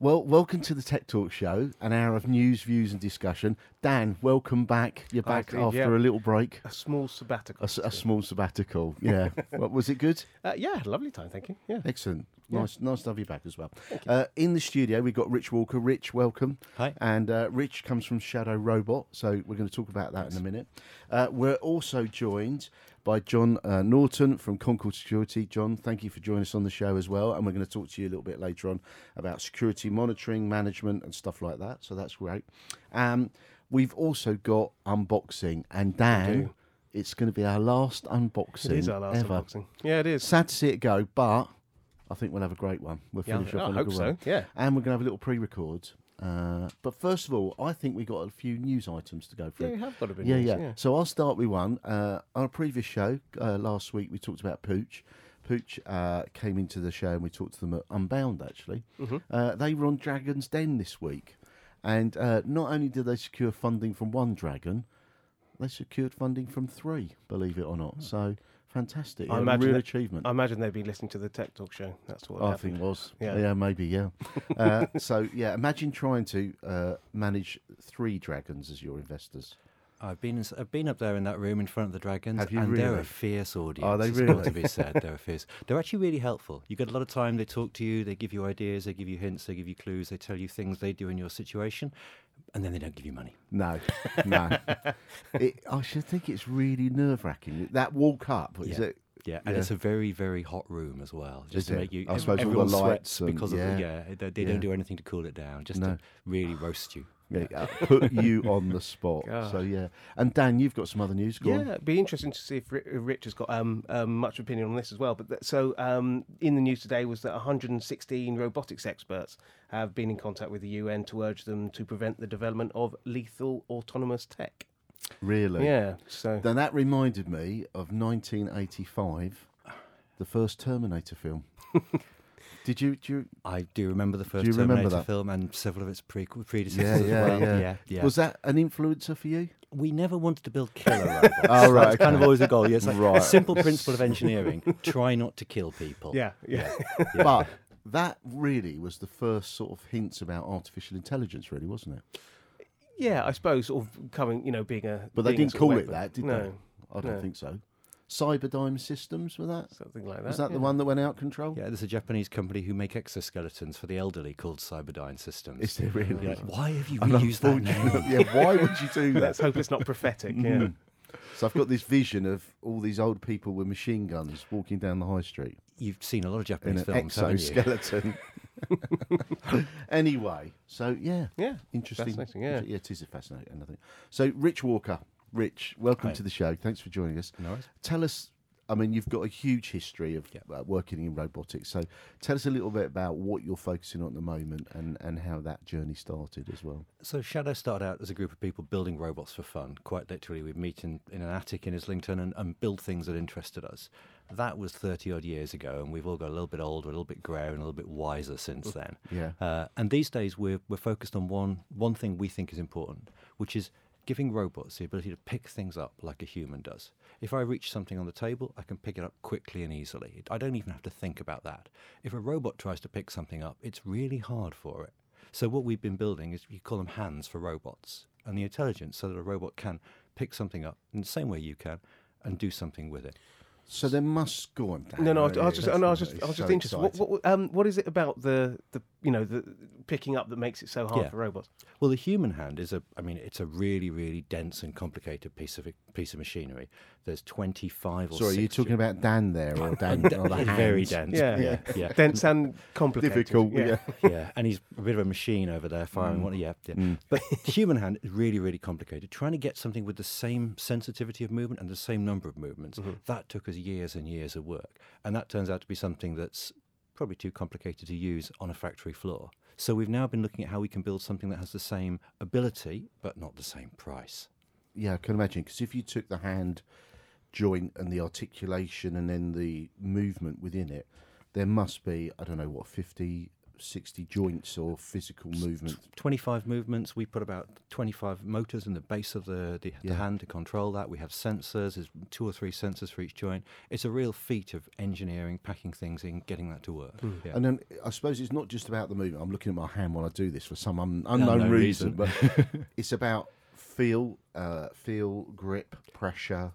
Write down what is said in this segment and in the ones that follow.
Well, welcome to the Tech Talk Show, an hour of news, views, and discussion. Dan, welcome back. You're back Steve, after yeah. a little break, A small sabbatical. a, s- a small sabbatical. Yeah, well, was it good? Uh, yeah, lovely time, thank you. Yeah. Excellent. Yeah. Nice, nice to have you back as well. Uh, in the studio, we've got Rich Walker. Rich, welcome. Hi. And uh, Rich comes from Shadow Robot, so we're going to talk about that in a minute. Uh, we're also joined by John uh, Norton from Concorde Security. John, thank you for joining us on the show as well. And we're going to talk to you a little bit later on about security monitoring, management, and stuff like that. So that's great. Um, we've also got unboxing, and Dan, it's going to be our last unboxing It is our last ever. unboxing. Yeah, it is. Sad to see it go, but I think we'll have a great one. We'll Yeah, finish I off on a hope good so. one. Yeah. And we're going to have a little pre-record. Uh, but first of all, I think we got a few news items to go Yeah, through. we have got a bit. Yeah, news, yeah. So I'll start with one. Uh, on a previous show uh, last week, we talked about Pooch. Pooch uh, came into the show and we talked to them at Unbound, actually. Mhm. Uh, they were on Dragon's Den this week. And uh, not only did they secure funding from one dragon, they secured funding from three, believe it or not. So fantastic. I A imagine real that- achievement. I imagine they'd be listening to the Tech Talk show. That's what I happened. think was. Yeah. Yeah, maybe, yeah. uh, so, yeah, imagine trying to uh, manage three dragons as your investors. I've been I've been up there in that room in front of the dragons, Have you and they're a fierce audience. Are they it's got really? to be said, they're a fierce. They're actually really helpful. You get a lot of time. They talk to you. They give you ideas. They give you hints. They give you clues. They tell you things they do in your situation, and then they don't give you money. No, no. it, I should think it's really nerve wracking. That walk up, is Yeah. it? Yeah, and Yeah. it's a very very hot room as well, just Is to it? make you. I suppose all the everyone lights sweats and- because yeah. of the yeah. They, they don't do anything to cool it down, just No. to really roast you. Yeah, put you on the spot. God. So yeah, and Dan, you've got some other news. Go Yeah, on. it'd be interesting to see if if Rich has got um, um, much opinion on this as well. But th- so um, in the news today was that 116 robotics experts have been in contact with the UN to urge them to prevent the development of lethal autonomous tech. Really? Yeah. So Then that reminded me of 1985, the first Terminator film. Did you? Do you I do remember the first you remember Terminator that? film and several of its pre- predecessors yeah, as well. yeah, yeah, yeah. Was that an influencer for you? we never wanted to build killer robots. Oh, right, That's kind of always a goal. Yeah, it's like Right. a simple principle of engineering: try not to kill people. yeah, yeah. But that really was the first sort of hints about artificial intelligence, really, wasn't it? Yeah, I suppose sort of coming, you know, being a. But they being a didn't sort of call it that, did no, they? I don't no. think so. Cyberdyne Systems, was that? something like that. Was that the one that went out of control? Yeah, there's a Japanese company who make exoskeletons for the elderly called Cyberdyne Systems. Is there really? You're like, why have you used that name? yeah, why would you do that? Let's hope it's not prophetic. Yeah. Mm. So I've got this vision of all these old people with machine guns walking down the high street You've seen a lot of in Japanese an films, haven't you? exoskeleton. anyway, so yeah, Yeah. interesting. Fascinating, yeah. it is a fascinating. I think. So, Rich Walker, Rich, welcome Hi. to the show. Thanks for joining us. No worries. Tell us. I mean, you've got a huge history of Yeah. uh, working in robotics. So, tell us a little bit about what you're focusing on at the moment and, and how that journey started as well. So Shadow started out as a group of people building robots for fun. Quite literally, we'd meet in, in an attic in Islington and, and build things that interested us. That was 30 odd years ago, and we've all got a little bit older, a little bit grey, and a little bit wiser since then. Yeah. Uh, and these days, we're, we're focused on one, one thing we think is important, which is giving robots the ability to pick things up like a human does. If I reach something on the table, I can pick it up quickly and easily. I don't even have to think about that. If a robot tries to pick something up, it's really hard for it. So what we've been building is we call them hands for robots, and the intelligence so that a robot can pick something up in the same way you can and do something with it. So there must go on. Dan. No, no, I, Yeah, I was just, no, I was just, I was just so interested. What, what, um, what is it about the, the, you know, the picking up that makes it so hard Yeah. for robots? Well, the human hand is a, I mean, it's a really, really dense and complicated piece of piece of machinery. There's 25 or so. Sorry, are you six talking about Dan there or Dan? or the It's very dense. Yeah. yeah, yeah. Dense and complicated. Difficult. Yeah. yeah, and he's a bit of a machine over there Mm. firing one. Yeah, yeah. But the human hand is really, really complicated. Trying to get something with the same sensitivity of movement and the same number of movements that took us years and years of work, and that turns out to be something that's probably too complicated to use on a factory floor. So we've now been looking at how we can build something that has the same ability but not the same price. Yeah, I can imagine. Because if you took the hand joint and the articulation and then the movement within it, there must be I don't know what 50, 60 joints or physical movements? 25 movements. We put about 25 motors in the base of the, the, Yeah. the hand to control that. We have sensors. There's two or three sensors for each joint. It's a real feat of engineering, packing things in, getting that to work. Yeah. And then I suppose it's not just about the movement. I'm looking at my hand while I do this for some un- unknown Unknown reason, reason. but it's about feel, uh, feel, grip, pressure.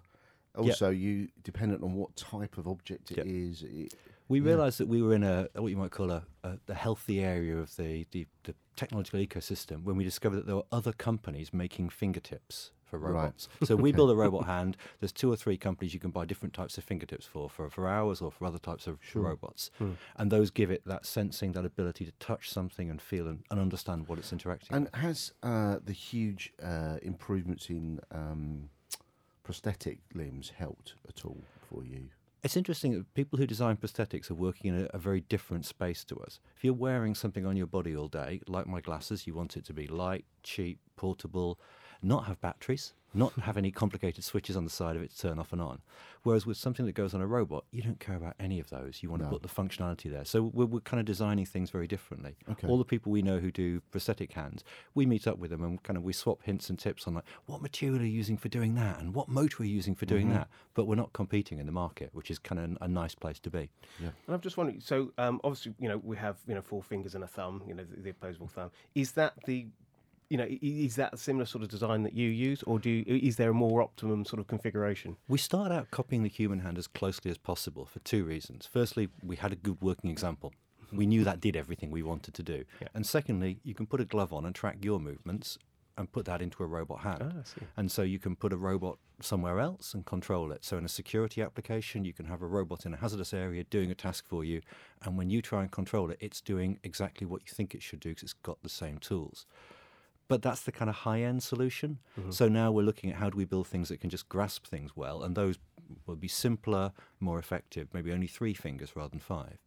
Also, you dependent on what type of object it Yep. is. It, We Yeah. realised that we were in a what you might call a, a the healthy area of the, the, the technological ecosystem when we discovered that there were other companies making fingertips for Right. robots. So we build a robot hand. There's two or three companies you can buy different types of fingertips for, for for ours or for other types of Sure. robots, and those give it that sensing, that ability to touch something and feel and, and understand what it's interacting. and with. has uh, the huge uh, improvements in um, prosthetic limbs helped at all for you? It's interesting that people who design prosthetics are working in a, a very different space to us. If you're wearing something on your body all day, like my glasses, you want it to be light, cheap, portable, not have batteries, not have any complicated switches on the side of it to turn off and on. Whereas with something that goes on a robot, you don't care about any of those. You want No. to put the functionality there. So we're, we're kind of designing things very differently. Okay. All the people we know who do prosthetic hands, we meet up with them and kind of we swap hints and tips on like what material are you using for doing that and what motor are you using for doing that. But we're not competing in the market, which is kind of a nice place to be. Yeah. And I'm just wondering. So um, obviously, you know, we have you know four fingers and a thumb. You know, the, the opposable thumb. Is that the you know, is that a similar sort of design that you use, or do you, is there a more optimum sort of configuration? We started out copying the human hand as closely as possible for two reasons. Firstly, we had a good working example. We knew that did everything we wanted to do. Yeah. And secondly, you can put a glove on and track your movements and put that into a robot hand. Ah, I see. And so you can put a robot somewhere else and control it. So in a security application, you can have a robot in a hazardous area doing a task for you. And when you try and control it, it's doing exactly what you think it should do because it's got the same tools. But that's the kind of high end solution. So now we're looking at how do we build things that can just grasp things well. And those will be simpler, more effective, maybe only three fingers rather than five.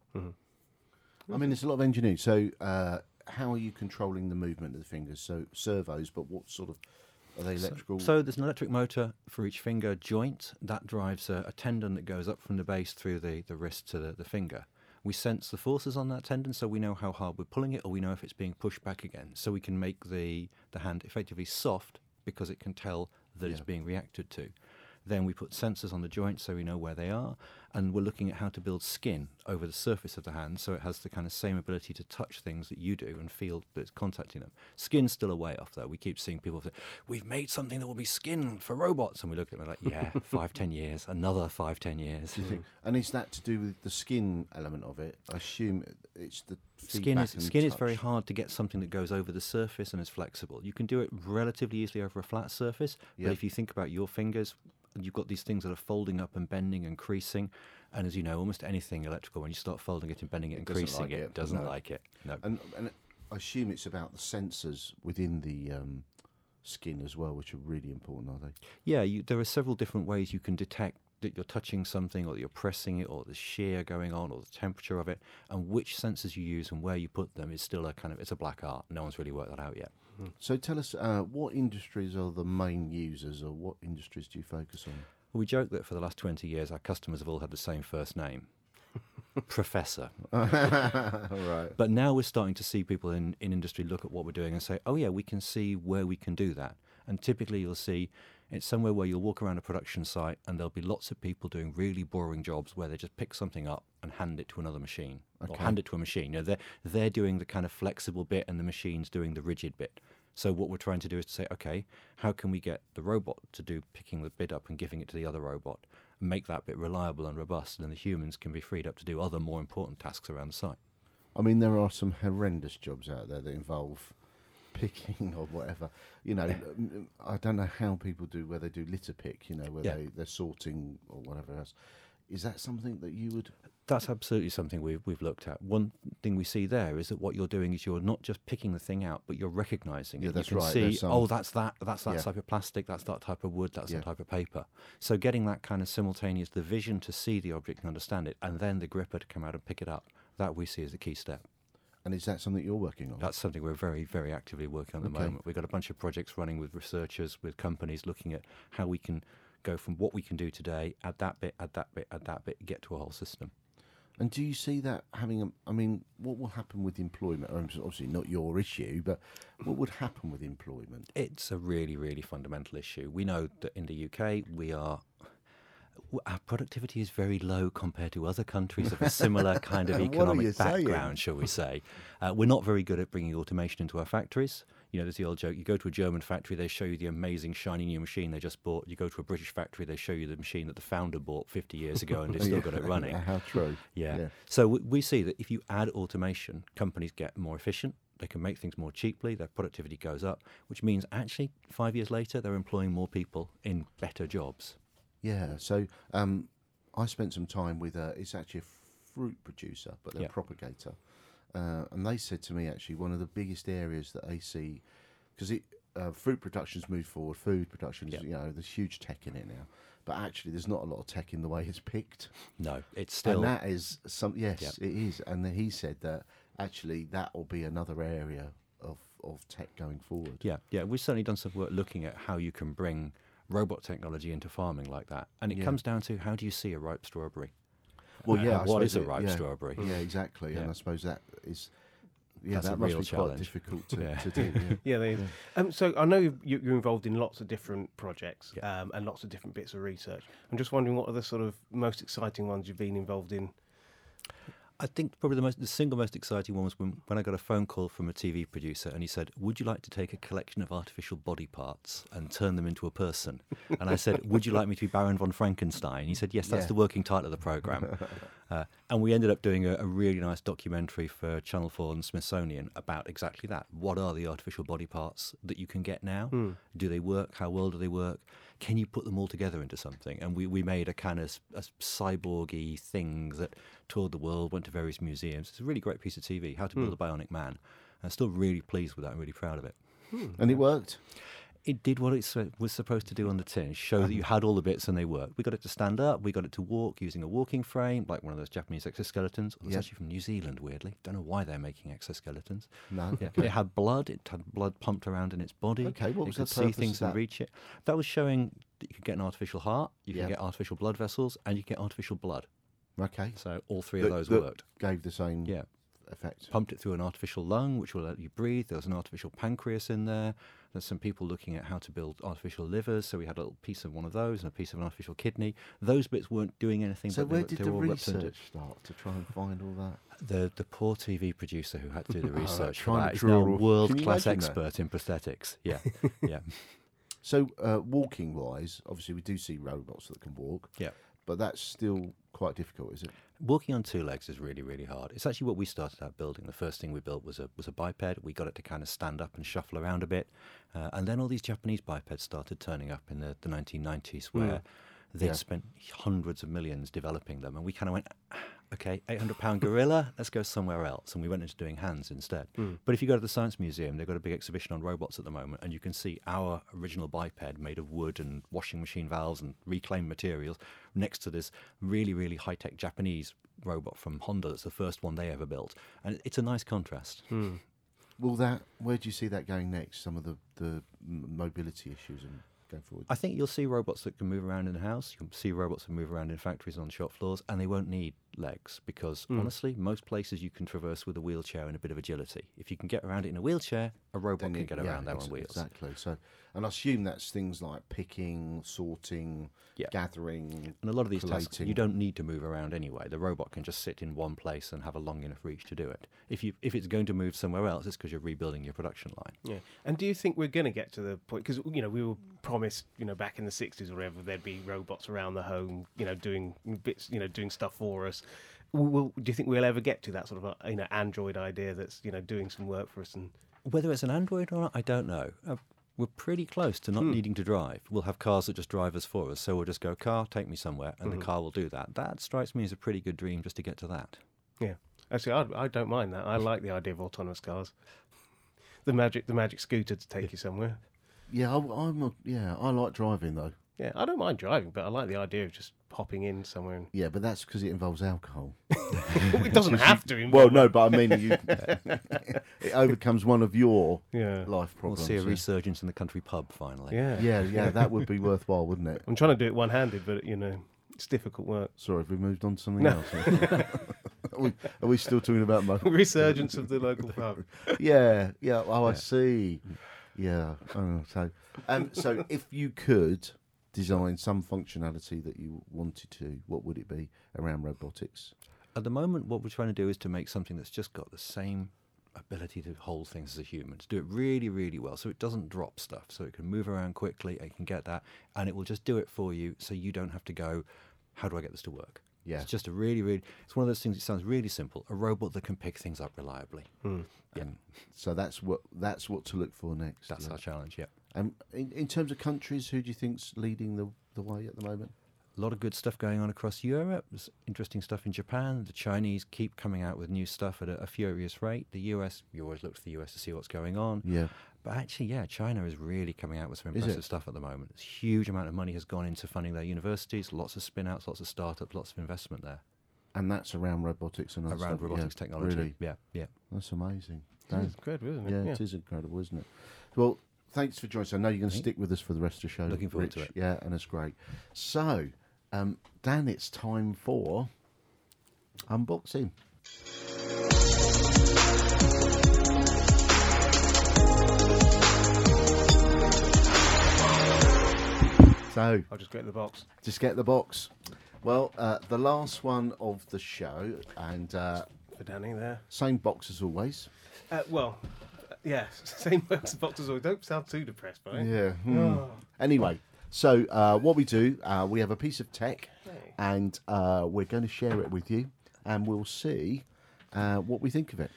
I mean, there's a lot of engineering. So, uh, how are you controlling the movement of the fingers? So, servos, but what sort of are they electrical? So there's an electric motor for each finger joint that drives a, a tendon that goes up from the base through the, the wrist to the, the finger. We sense the forces on that tendon, so we know how hard we're pulling it, or we know if it's being pushed back again. So we can make the, the hand effectively soft because it can tell that it's being reacted to. Then we put sensors on the joints so we know where they are, and we're looking at how to build skin over the surface of the hand so it has the kind of same ability to touch things that you do and feel that it's contacting them. Skin's still a way off though. We keep seeing people say, "We've made something that will be skin for robots," and we look at them we're like, "Yeah, five, ten years, another five, ten years." do? And is that to do with the skin element of it? I assume it's the Skin is skin is very hard to get something that goes over the surface and is flexible. You can do it relatively easily over a flat surface, Yeah. but if you think about your fingers, you've got these things that are folding up and bending and creasing. And as you know, almost anything electrical, when you start folding it and bending it and doesn't creasing like it, it, doesn't no. like it. No. And, and I assume it's about the sensors within the um, skin as well, which are really important, are they? Yeah, you, there are several different ways you can detect that you're touching something or that you're pressing it or the shear going on or the temperature of it and which sensors you use and where you put them is still a kind of it's a black art no one's really worked that out yet So tell us, uh, what industries are the main users, or what industries do you focus on? we joke that for the last 20 years our customers have all had the same first name professor right. but now we're starting to see people in, in industry look at what we're doing and say oh yeah we can see where we can do that and typically you'll see it's somewhere where you'll walk around a production site and there'll be lots of people doing really boring jobs where they just pick something up and hand it to another machine or hand it to a machine. You know, they're, they're doing the kind of flexible bit and the machine's doing the rigid bit. So what we're trying to do is to say, okay, how can we get the robot to do picking the bit up and giving it to the other robot, and make that bit reliable and robust, and then the humans can be freed up to do other more important tasks around the site. I mean, there are some horrendous jobs out there that involve picking or whatever. You know, I don't know how people do where they do litter pick. You know, where Yeah. they they're sorting or whatever else. Is that something that you would? That's absolutely something we've, we've looked at. One thing we see there is that what you're doing is you're not just picking the thing out, but you're recognizing Yeah, it. that's you can right, see, some- oh, that's that, that's that Yeah. type of plastic, that's that type of wood, that's Yeah. that type of paper. So getting that kind of simultaneous, the vision to see the object and understand it, and then the gripper to come out and pick it up, that we see as a key step. And is that something you're working on? That's something we're very, very actively working on at the Okay. moment. We've got a bunch of projects running with researchers, with companies looking at how we can go from what we can do today, add that bit, add that bit, add that bit, get to a whole system. And do you see that having a? I mean, what will happen with employment? Um, Obviously, not your issue, but what would happen with employment? It's a really, really fundamental issue. We know that in the UK, we are. Our productivity is very low compared to other countries of a similar kind of What are you economic saying? background, shall we say. Uh, we're not very good at bringing automation into our factories. You know, there's the old joke you go to a German factory, they show you the amazing, shiny new machine they just bought. You go to a British factory, they show you the machine that the founder bought 50 years ago and they've still got it running. How true? Yeah. Yeah. So we, we see that if you add automation, companies get more efficient. They can make things more cheaply. Their productivity goes up, which means actually five years later they're employing more people in better jobs. Yeah. So um, I spent some time with a. It's actually a fruit producer, but they're Yeah. a propagator, uh, and they said to me actually one of the biggest areas that they see because it uh, fruit production's moved forward. Food production, is, you know, there's huge tech in it now, but actually there's not a lot of tech in the way it's picked. No, it's still and that is some. Yes, Yep. it is. And then he said that actually that will be another area of of tech going forward. yeah, yeah. We've certainly done some work looking at how you can bring robot technology into farming like that, and it Yeah. comes down to how do you see a ripe strawberry? Well, Uh, yeah. what is suppose a ripe yeah. strawberry? Yeah, exactly. And I suppose that is. Yeah, That's that must real be quite difficult to, Yeah. to do. Yeah. Yeah, they, Um, so I know you've- you- you're involved in lots of different projects Yeah. um, and lots of different bits of research. I'm just wondering what are the sort of most exciting ones you've been involved in? I think probably the most, the single most exciting one was when, when I got a phone call from a TV producer and he said, "Would you like to take a collection of artificial body parts and turn them into a person?" And I said, "Would you like me to be Baron von Frankenstein?" He said, "Yes, that's Yeah. the working title of the program." uh, and we ended up doing a, a really nice documentary for Channel Four and Smithsonian about exactly that. What are the artificial body parts that you can get now? Do they work? How well do they work? Can you put them all together into something? And we, we made a kind of a cyborgy thing that toured the world, went to various museums. It's a really great piece of TV, How to Build hmm. a Bionic Man. I'm still really pleased with that and really proud of it. Hmm. And it worked. It did what it was supposed to do on the tin, show that you had all the bits and they worked. We got it to stand up, we got it to walk using a walking frame, like one of those Japanese exoskeletons. It was actually from New Zealand, weirdly. Don't know why they're making exoskeletons. No. Yeah. It had blood. It had blood pumped around in its body. Okay, what it was could the see things and reach it. That was showing that you could get an artificial heart, you Yeah. can get artificial blood vessels, and you can get artificial blood. Okay. So all three That- of those worked. Gave the same Yeah. effect. Pumped it through an artificial lung, which will let you breathe. There was an artificial pancreas in there. There's some people looking at how to build artificial livers. So we had a little piece of one of those and a piece of an artificial kidney. Those bits weren't doing anything. So where did the were all represented. research start to try and find all that? The the poor TV producer who had to do the Oh, research for that is now a all- Can you world class imagine that? expert in prosthetics. Yeah, yeah, So uh, walking wise, obviously we do see robots that can walk, yeah. But that's still quite difficult, is it? Walking on two legs is really, really hard. It's actually what we started out building. The first thing we built was a was a biped. We got it to kind of stand up and shuffle around a bit, uh, and then all these Japanese bipeds started turning up in the, the 1990s, where they'd Yeah. spent hundreds of millions developing them, and we kind of went, "Ah, okay, 800 pound gorilla, let's go somewhere else, and we went into doing hands instead. Hmm. But if you go to the Science Museum, they've got a big exhibition on robots at the moment, and you can see our original biped made of wood and washing machine valves and reclaimed materials next to this really, really high tech Japanese robot from Honda that's the first one they ever built. And it's a nice contrast. Hmm. Will that? Where do you see that going next? Some of the the mobility issues and going forward. I think you'll see robots that can move around in the house. You'll see robots that move around in factories and on shop floors, and they won't need legs because mm. honestly, most places you can traverse with a wheelchair and a bit of agility. If you can get around it in a wheelchair, a robot Then can get yeah, around there on wheels. Exactly. So, and I assume that's things like picking, sorting, Yeah. gathering, And a lot of these tasks, you don't need to move around anyway. The robot can just sit in one place and have a long enough reach to do it. If you if it's going to move somewhere else, it's because you're rebuilding your production line. Yeah. And do you think we're going to get to the point? Because you know we were promised, you know, back in the '60s or whatever, there'd be robots around the home, you know, doing bits, you know, doing stuff for us. Will, will- do you think we'll ever get to that sort of a, you know android idea that's you know doing some work for us? And Whether it's an Android or not, I don't know. Uh, we're pretty close to not hmm. needing to drive. We'll have cars that just drive us for us. So we'll just go, car, take me somewhere, and the mm-hmm. car will do that. That strikes me as a pretty good dream just to get to that. yeah, actually, I, I don't mind that. I like the idea of autonomous cars. The magic, the magic scooter to take you somewhere. Yeah, I, I'm. A, yeah, I like driving though. Yeah, I don't mind driving, but I like the idea of just popping in somewhere. And... Yeah, but that's because it involves alcohol. it doesn't have to. Well, no, but I mean, you, it overcomes one of your Yeah. life We'll problems. see a yeah. resurgence in the country pub finally. Yeah. Yeah, yeah, that would be worthwhile, wouldn't it? I'm trying to do it one-handed, but you know, it's difficult work. Sorry, if we moved on to something No. else. are, we, are we still talking about mo- Resurgence of the local pub. Yeah, yeah. Oh, I see. Yeah. Oh, so, um, so if you could design some functionality that you wanted to, what would it be around robotics? At the moment, what we're trying to do is to make something that's just got the same ability to hold things as a human, to do it really, really well, so it doesn't drop stuff, so it can move around quickly, it can get that, and it will just do it for you, so you don't have to go, how do I get this to work? Yeah. It's just a really, really, it's one of those things that sounds really simple, a robot that can pick things up reliably. Hmm. And so that's what that's what to look for next. That's yeah. our challenge, yeah. Um, in, in terms of countries, who do you think's leading the, the way at the moment? A lot of good stuff going on across Europe. There's interesting stuff in Japan. The Chinese keep coming out with new stuff at a, a furious rate. The US, you always look to the US to see what's going on. Yeah. But actually, yeah, China is really coming out with some impressive stuff at the moment. A huge amount of money has gone into funding their universities, lots of spin outs, lots of startups, lots of investment there And that's around robotics and other around stuff. robotics yeah. technology. Really? Yeah, yeah. That's amazing. It's incredible, isn't it? yeah, it is incredible, isn't it? Well, thanks for joining us. I know you're going to stick with us for the rest of the show. Looking forward to it. Yeah, and it's great. So, um, Dan, it's time for unboxing. So, I'll just get the box. just get the box. Well, uh, the last one of the show, and uh, For Danny there. same box as always. Uh, well, yeah, same box box as always. Don't sound too depressed, by it. Yeah. hmm. Oh. Anyway, so uh, what we do, uh, we have a piece of tech, Okay. and uh, we're going to share it with you, and we'll see uh, what we think of it.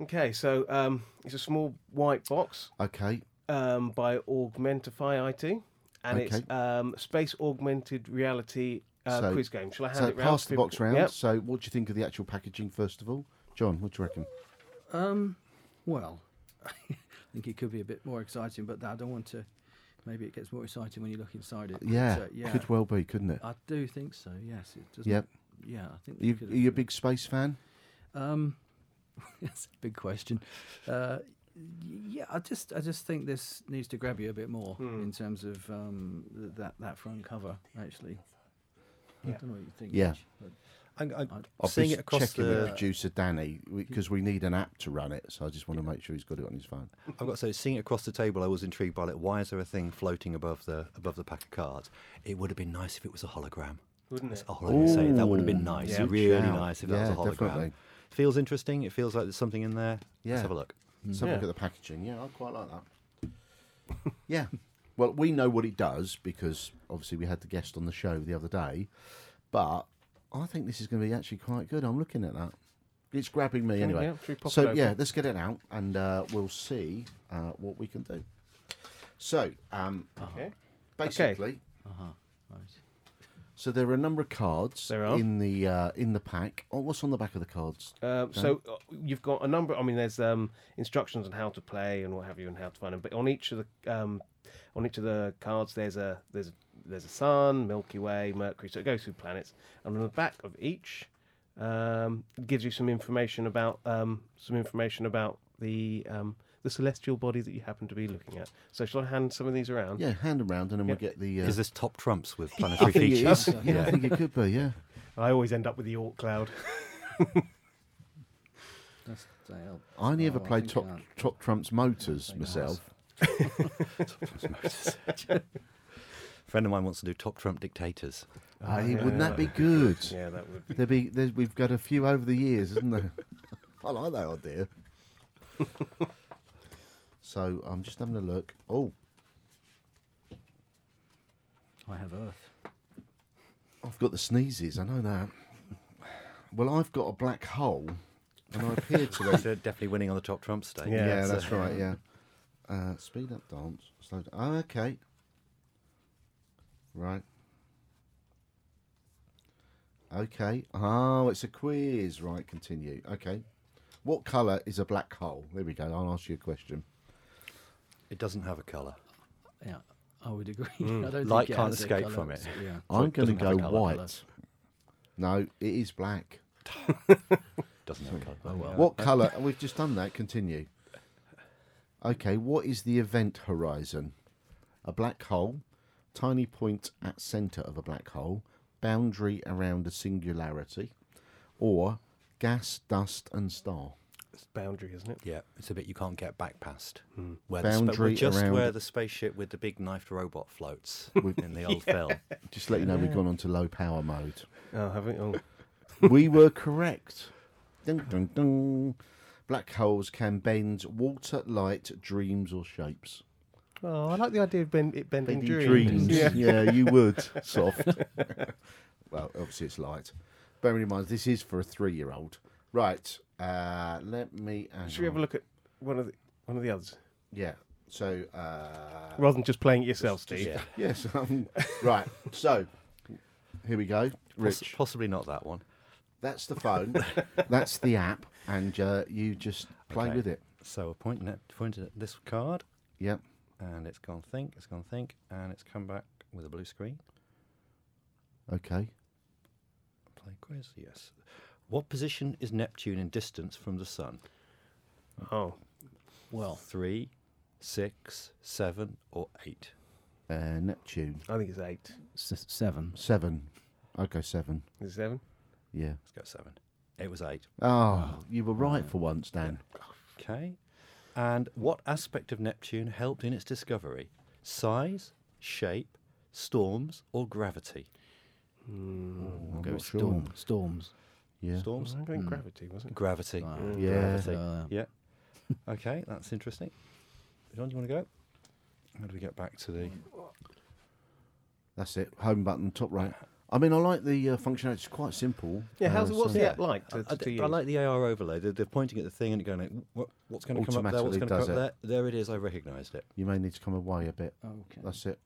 Okay, so um, it's a small white box Okay. um, by Augmentify IT, and Okay. it's um, space augmented reality uh, So- quiz game. Shall I hand So it round? pass the box round. Yep. So, what do you think of the actual packaging first of all, John? What do you reckon? Um, well, I think it could be a bit more exciting, but I don't want to. Maybe it gets more exciting when you look inside it. Yeah, uh, yeah. could well be, couldn't it? I do think so. Yes, it doesn't. Yep. Yeah, I think. Are You, are you a big space fan? Um, that's a big question. Uh, yeah, I just, I just think this needs to grab you a bit more Hmm. in terms of um, th- that that front cover. Actually, I Yeah. don't know what you think. Yeah. Rich, but I, I, I'll seeing it across checking the, with producer Danny because we need an app to run it. So I just want to make sure he's got it on his phone. I've got to say, seeing it across the table, I was intrigued by it. Why is there a thing floating above the above the pack of cards? It would have been nice if it was a hologram. Wouldn't it? all I'm say. That would have been Ooh, nice. yeah. Really Shout. nice if that Yeah, was a hologram. definitely. Feels interesting. It feels like there's something in there. Yeah. Let's have a look. Let's have a Yeah. look at the packaging. Yeah, I quite like that. yeah. Well, we know what it does because obviously we had the guest on the show the other day. But I think this is going to be actually quite good. I'm looking at that. It's grabbing me anyway. yeah, should we pop it so yeah, let's get it out and uh, we'll see uh, what we can do. So um, Okay. basically, uh-huh. Right. so there are a number of cards in the uh, in the pack. Oh, what's on the back of the cards? Um, so uh, you've got a number. I mean, there's um, instructions on how to play and what have you, and how to find them. But on each of the um, on each of the cards, there's a there's there's a sun, Milky Way, Mercury. So it goes through planets, and on the back of each um, it gives you some information about um, some information about the um, the celestial body that you happen to be looking at. So shall I hand some of these around? Yeah, hand them round and then we'll get the. Uh, Is this top trumps with planetary think features? is. Yeah, I think it could be. Yeah. I always end up with the Oort cloud. That's. I only ever Oh, I played think top that- top trumps motors Think myself. friend of mine wants to do top trump dictators. Hey, yeah, wouldn't that be good? Yeah, that would. Be. There'd be there's, we've got a few over the years, isn't there? I like that idea. so I'm just having a look. Oh, I have Earth. I've got the sneezes. I know that. Well, I've got a black hole, and I appear to be. They're definitely winning on the top trump stage. Yeah, yeah, that's that's it. right. Yeah. Uh, speed up dance. Slow down. Oh, okay. Right. Okay. Oh, it's a quiz. Right. Continue. Okay. What colour is a black hole? There we go. I'll ask you a question. It doesn't have a colour. Yeah, I would agree. Mm. I don't Light think it can't has a escape colour, from it. so, yeah. I'm it going to doesn't have go a colour. white. No, it is black. Doesn't have a colour. Oh, well. What colour? and We've just done that. Continue. Okay. What is the event horizon? A black hole, tiny point at centre of a black hole, boundary around a singularity, or gas, dust, and star. It's boundary, isn't it? Yeah, it's a bit you can't get back past. Hmm. Where the spa- just around where the spaceship with the big knifed robot floats With- in the old film. Just to let you know, we've gone on to low power mode. Oh, haven't oh. we were correct. Dun, dun, dun. Black holes can bend water, light, dreams, or shapes. Oh, I like the idea of bend, it bending, Bending dreams. dreams. Yeah. Yeah. you would. Soft. well, obviously it's light. Bearing in mind, this is for a three-year-old. Right. Uh, let me. hang Should we have a look at one of the one of the others Yeah. So. Uh, rather than just playing it yourself, just- Steve? Yes. Um, right. So. Here we go. Poss- Rich. possibly not that one. That's the phone. That's the app, and uh, you just play Okay. with it. So we're pointing at, pointing at this card, Yep. And it's gone think, it's gone think, and it's come back with a blue screen. Okay. Play quiz, yes. What position is Neptune in distance from the Sun? Oh, Well, Three, six, seven, or eight? Uh, Neptune. I think it's eight. s- seven. Seven. Okay, seven. Is it seven? Yeah. Let's go seven. It was eight. Oh, you were right for once, Dan. Okay. And what aspect of Neptune helped in its discovery? Size, shape, storms, or gravity? I'm I'll go not sure. storm, storms. Yeah. Storms? I'm going gravity, wasn't it? Gravity. Ah, Yeah. Gravity. uh, Yeah. okay, that's interesting. John, do you want to go? How do we get back to the? That's it. Home button, top right. I mean, I like the uh, functionality. It's quite simple. Yeah, how's Uh, what's so- the app like to, I, to, to I use? like the AR overlay. They're, they're pointing at the thing and going, like, what, "What's going to come up there? What's going to come does up it. there?" There it is. I recognised it. You may need to come away a bit. Okay. That's it.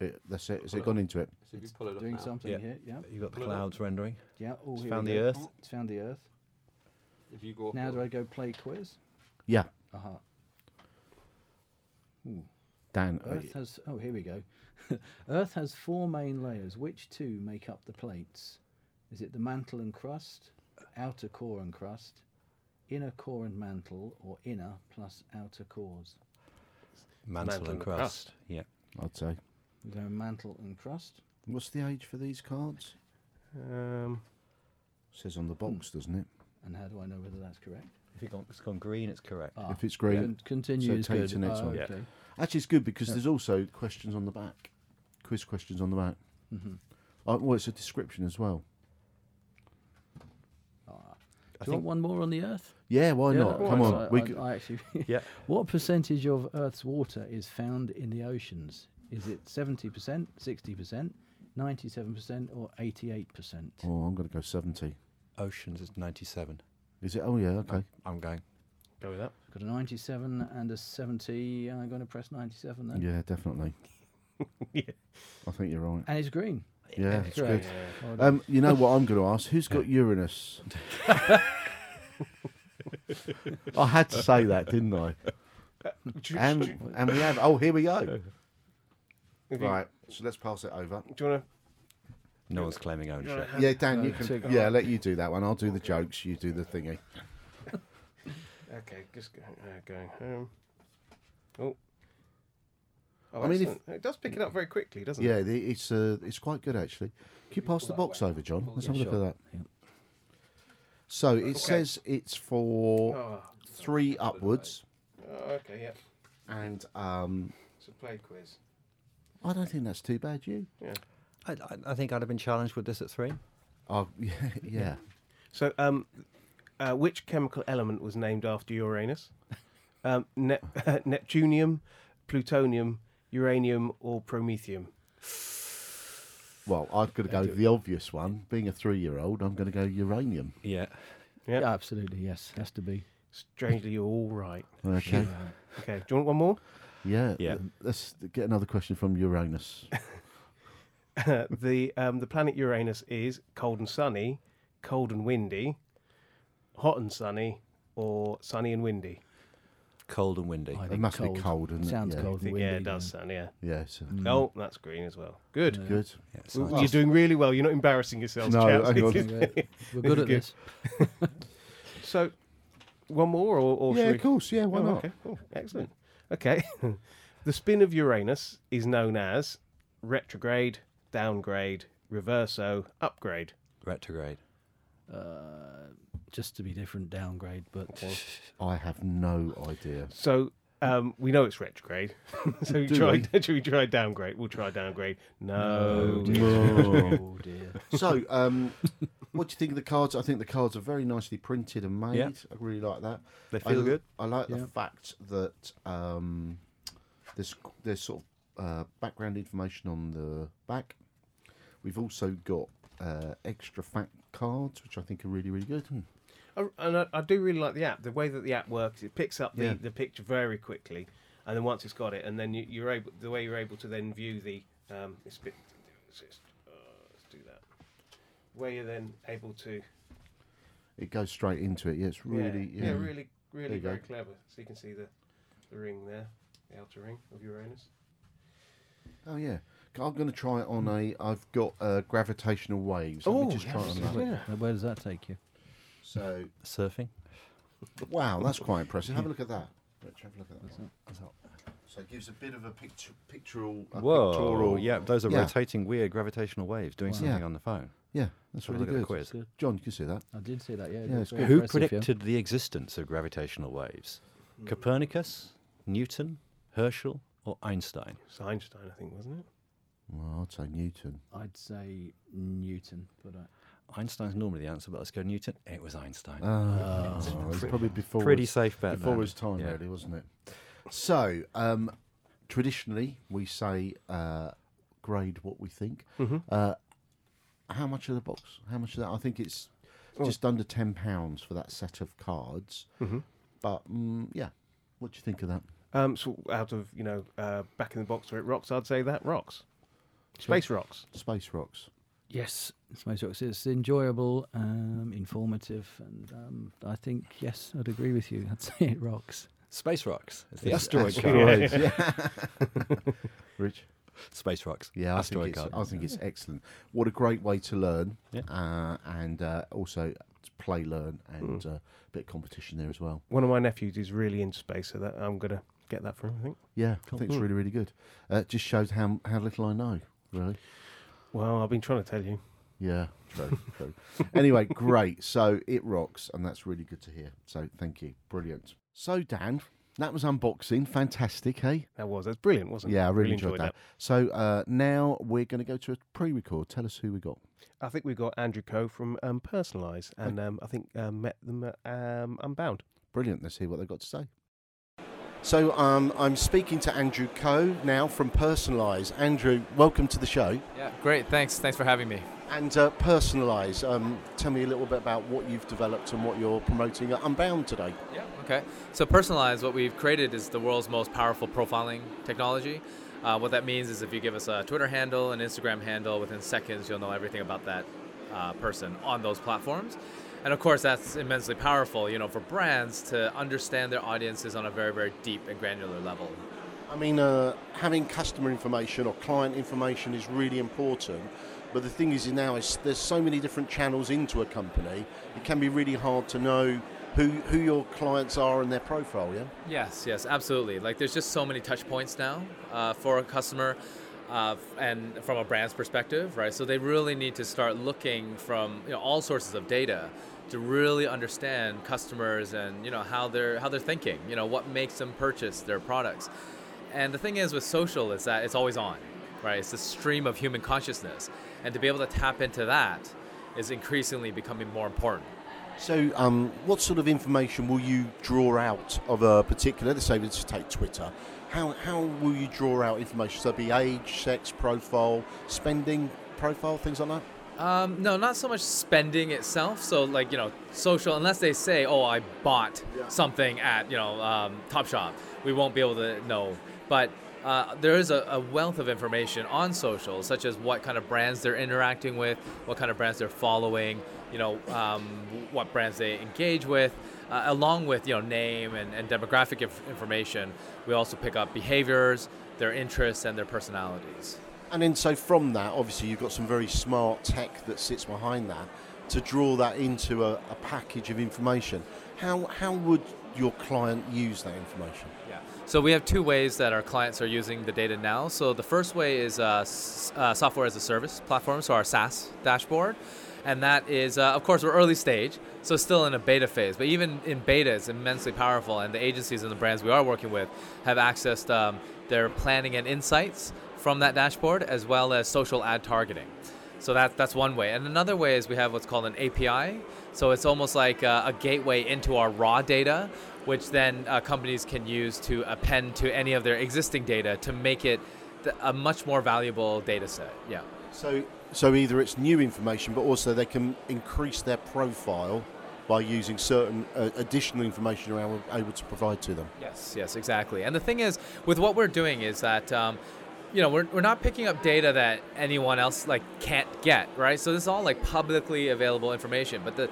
it that's it. Has it it gone up. into it? So if you pull it up Doing now. something Yeah. here. Yeah. You got the Pull it up. clouds rendering. Yeah. Oh, It's found the go. Earth. It's found the Earth. If you go up Now the- do I go play quiz? Yeah. Aha. Dan. uh, Earth has. Oh, here we go. Earth has four main layers. Which two make up the plates? Is it the mantle and crust, outer core and crust, inner core and mantle, or inner plus outer cores? Mantle, Mantle and and crust. crust. Yeah. I'd say. We go mantle and crust. What's the age for these cards? Um, says on the box, doesn't it? And how do I know whether that's correct? If it gone, it's gone green, it's correct. Ah, If it's green, con- continue so is take good. to next Ah, one. Yeah. Okay. Actually, it's good because Yeah. there's also questions on the back. Quiz questions on the back. Mhm. Oh, well, it's a description as well. Ah. I Do you think want one more on the Earth? Yeah, why Yeah, not? Come on. I, we I, c- I actually. Yeah. What percentage of Earth's water is found in the oceans? Is it seventy percent, sixty percent, ninety-seven percent, or eighty-eight percent? oh, I'm going to go 70. Oceans is 97. Is it? Oh, yeah, okay. I'm going. Go with that. Got a ninety-seven and a seventy. I'm going to press ninety-seven then. Yeah, definitely. Yeah. I think you're right. And it's green. Yeah, it's good. Yeah. Well done. Um, you know what I'm going to ask? Who's got Uranus? I had to say that, didn't I? Do you- And do and we have. Oh, here we go. if you- Right. So let's pass it over. Do you want to? No one's claiming ownership. to? Yeah, Dan, you can. so- Yeah, let you do that one. I'll do the jokes. You do the thingy. Okay, just go, uh, going home. Oh. Oh, I mean, if- it does pick it up very quickly, doesn't Yeah, it? Yeah, it's uh, it's quite good actually. Can you pass the box over, John? Let's have a Yeah, look at that. Yeah. So it Okay. says it's for Oh, three upwards, oh, okay, yeah. and um, It's a play quiz. I don't think that's too bad. You? Yeah. I, I, I think I'd have been challenged with this at three. Oh, yeah, yeah. So, um, uh, which chemical element was named after Uranus? Um, Nep- Neptunium, plutonium, uranium, or promethium? Well, I've got to go with the obvious one. Being a three-year-old, I'm going to go uranium. Yeah. Yeah. Yeah, absolutely. Yes, has to be. Strangely, you're all right. Okay. Okay, do you want one more? Yeah. Yeah. Let's get another question from Uranus. the um, the planet Uranus is cold and sunny, cold and windy, hot and sunny, or sunny and windy. Cold and windy. I It think must cold. be cold, doesn't it? Sounds yeah. Cold and windy. yeah, it does sound, yeah. Yeah. So, Mm. Oh, that's green as well. Good. Yeah. Good. Yeah, Well, nice. You're doing really well. You're not embarrassing yourselves, No, chaps. hang on. We're, we're good at Good. this. so, one more, or, or yeah, should we- of course. Yeah, why Oh, not? Okay, cool. excellent. Okay, the spin of Uranus is known as retrograde, downgrade, reverso, upgrade. Retrograde. Uh, just to be different, downgrade. But I have no idea. So um, we know it's retrograde. so we Do tried. Should we try downgrade? We'll try downgrade. No. oh dear. So, um, what do you think of the cards? I think the cards are very nicely printed and made. Yeah. I really like that. They feel l- good. I like Yeah. the fact that um, there's there's sort of uh, background information on the back. We've also got uh, extra fact cards, which I think are really really good. I, and I, I do really like the app. The way that the app works, it picks up the, Yeah. the picture very quickly, and then once it's got it, and then you, you're able. The way you're able to then view the. Um, it's a bit. Let's, just, uh, let's do that. Where you're then able to. It goes straight into it. Yeah, it's really yeah, yeah. yeah, really, really you go. very clever. So you can see the, the ring there, the outer ring of Uranus. Oh yeah. I'm going to try it on a. I've got uh, gravitational waves. Let Oh, me just try it on that. yeah. Where- Where does that take you? So Surfing. wow, that's quite impressive. Have a look at that. Rich, have a look at that. So it gives a bit of a picture, pictorial. A Whoa! pictorial. Yeah, those are Yeah. rotating weird gravitational waves doing Wow. something Yeah. on the phone. Yeah, that's really look at the good. quiz. Good. John, you can see that. I did see that. Yeah. Yeah, looks it's good. Who impressive, yeah. predicted the existence of gravitational waves? Hmm. Copernicus, Newton, Herschel, or Einstein? It's Einstein, I think, wasn't it? Well, I'd say Newton. I'd say Newton, but I, Einstein's normally the answer, but let's go Newton. It was Einstein. Oh, it's probably before Pretty his, safe bet. before his time, Yeah. really, wasn't it? So, um, traditionally, we say uh, grade what we think. Mm-hmm. Uh, how much of the box? How much of that? I think it's Oh. just under ten pounds for that set of cards. Mm-hmm. But mm, yeah, what do you think of that? Um, so out of you know, uh, back in the box where it rocks, I'd say that rocks. Space rocks. Space rocks. Yes, Space Rocks. It's enjoyable, um, informative, and um, I think yes, I'd agree with you. I'd say it rocks. Space rocks. It's the Yes, asteroid card. yeah. Rich. Space rocks. Yeah, I think, asteroid it's, card. I think it's excellent. What a great way to learn, Yeah. uh, and uh, also to play, learn, and Mm. uh, a bit of competition there as well. One of my nephews is really into space, so that I'm gonna get that for him. I think. Yeah, I think it's Mm. really, really good. Uh, it just shows how how little I know, really. Well, I've been trying to tell you. Yeah, true, true. Anyway, great. So it rocks, and that's really good to hear. So thank you, brilliant. So Dan, that was unboxing, fantastic, hey? That was that's brilliant, wasn't it? Yeah, I really, enjoyed, that. that. So uh, now we're going to go to a pre-record. Tell us who we got. I think we've got Andrew Ko from um, Personalyze, and um, I think um, met them at um, Unbound. Brilliant. Let's hear what they've got to say. So um, I'm speaking to Andrew Ko now from Personalyze. Andrew, welcome to the show. Yeah, great. Thanks. Thanks for having me. And uh, Personalyze, um, tell me a little bit about what you've developed and what you're promoting at Unbound today. Yeah. Okay. So Personalyze, what we've created is the world's most powerful profiling technology. Uh, what that means is if you give us a Twitter handle, an Instagram handle, within seconds you'll know everything about that uh, person on those platforms. And of course, that's immensely powerful, you know, for brands to understand their audiences on a very, very deep and granular level. I mean, uh, having customer information or client information is really important. But the thing is now is there's so many different channels into a company. It can be really hard to know who who your clients are and their profile. Yeah. Yes, yes, absolutely. Like there's just so many touch points now uh, for a customer, uh, and from a brand's perspective, right? So they really need to start looking from you know all sources of data to really understand customers and you know how they're how they're thinking. You know what makes them purchase their products. And the thing is with social is that it's always on, right? It's the stream of human consciousness, and to be able to tap into that is increasingly becoming more important. So, um, what sort of information will you draw out of a particular? Let's say let's take Twitter. How how will you draw out information? So, be age, sex profile, spending profile, things like that. Um, no, not so much spending itself. So like you know, social. Unless they say, "Oh, I bought something at you know um, Topshop," we won't be able to know. But uh, there is a, a wealth of information on social, such as what kind of brands they're interacting with, what kind of brands they're following, you know, um, what brands they engage with, uh, along with you know name and, and demographic inf- information. We also pick up behaviors, their interests, and their personalities. And then, so from that, obviously, you've got some very smart tech that sits behind that to draw that into a, a package of information. How how would your client use that information? Yeah. So we have two ways that our clients are using the data now. So the first way is software as a service platform, so our SaaS dashboard. and that is, uh, of course, we're early stage, so still in a beta phase. But even in beta, it's immensely powerful, and the agencies and the brands we are working with have accessed um, their planning and insights from that dashboard, as well as social ad targeting. So that, that's one way. And another way is we have what's called an API. So it's almost like a, a gateway into our raw data, which then uh, companies can use to append to any of their existing data to make it th- a much more valuable data set. Yeah. So, so either it's new information, but also they can increase their profile by using certain uh, additional information around we're able to provide to them. Yes, yes, exactly. And the thing is, with what we're doing is that, um, you know, we're, we're not picking up data that anyone else like can't get, right? So this is all like publicly available information. But the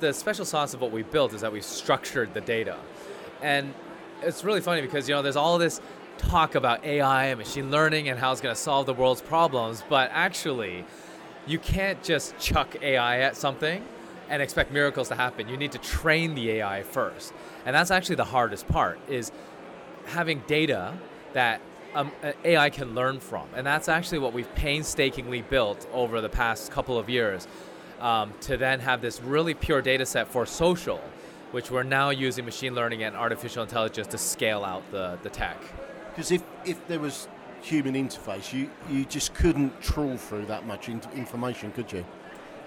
the special sauce of what we built is that we structured the data, and it's really funny because you know there's all this talk about AI and machine learning and how it's going to solve the world's problems, but actually, you can't just chuck AI at something and expect miracles to happen. You need to train the AI first. And that's actually the hardest part is having data that um, AI can learn from. And that's actually what we've painstakingly built over the past couple of years um, to then have this really pure data set for social, which we're now using machine learning and artificial intelligence to scale out the, the tech. Because if, if there was human interface, you, you just couldn't trawl through that much in- information, could you?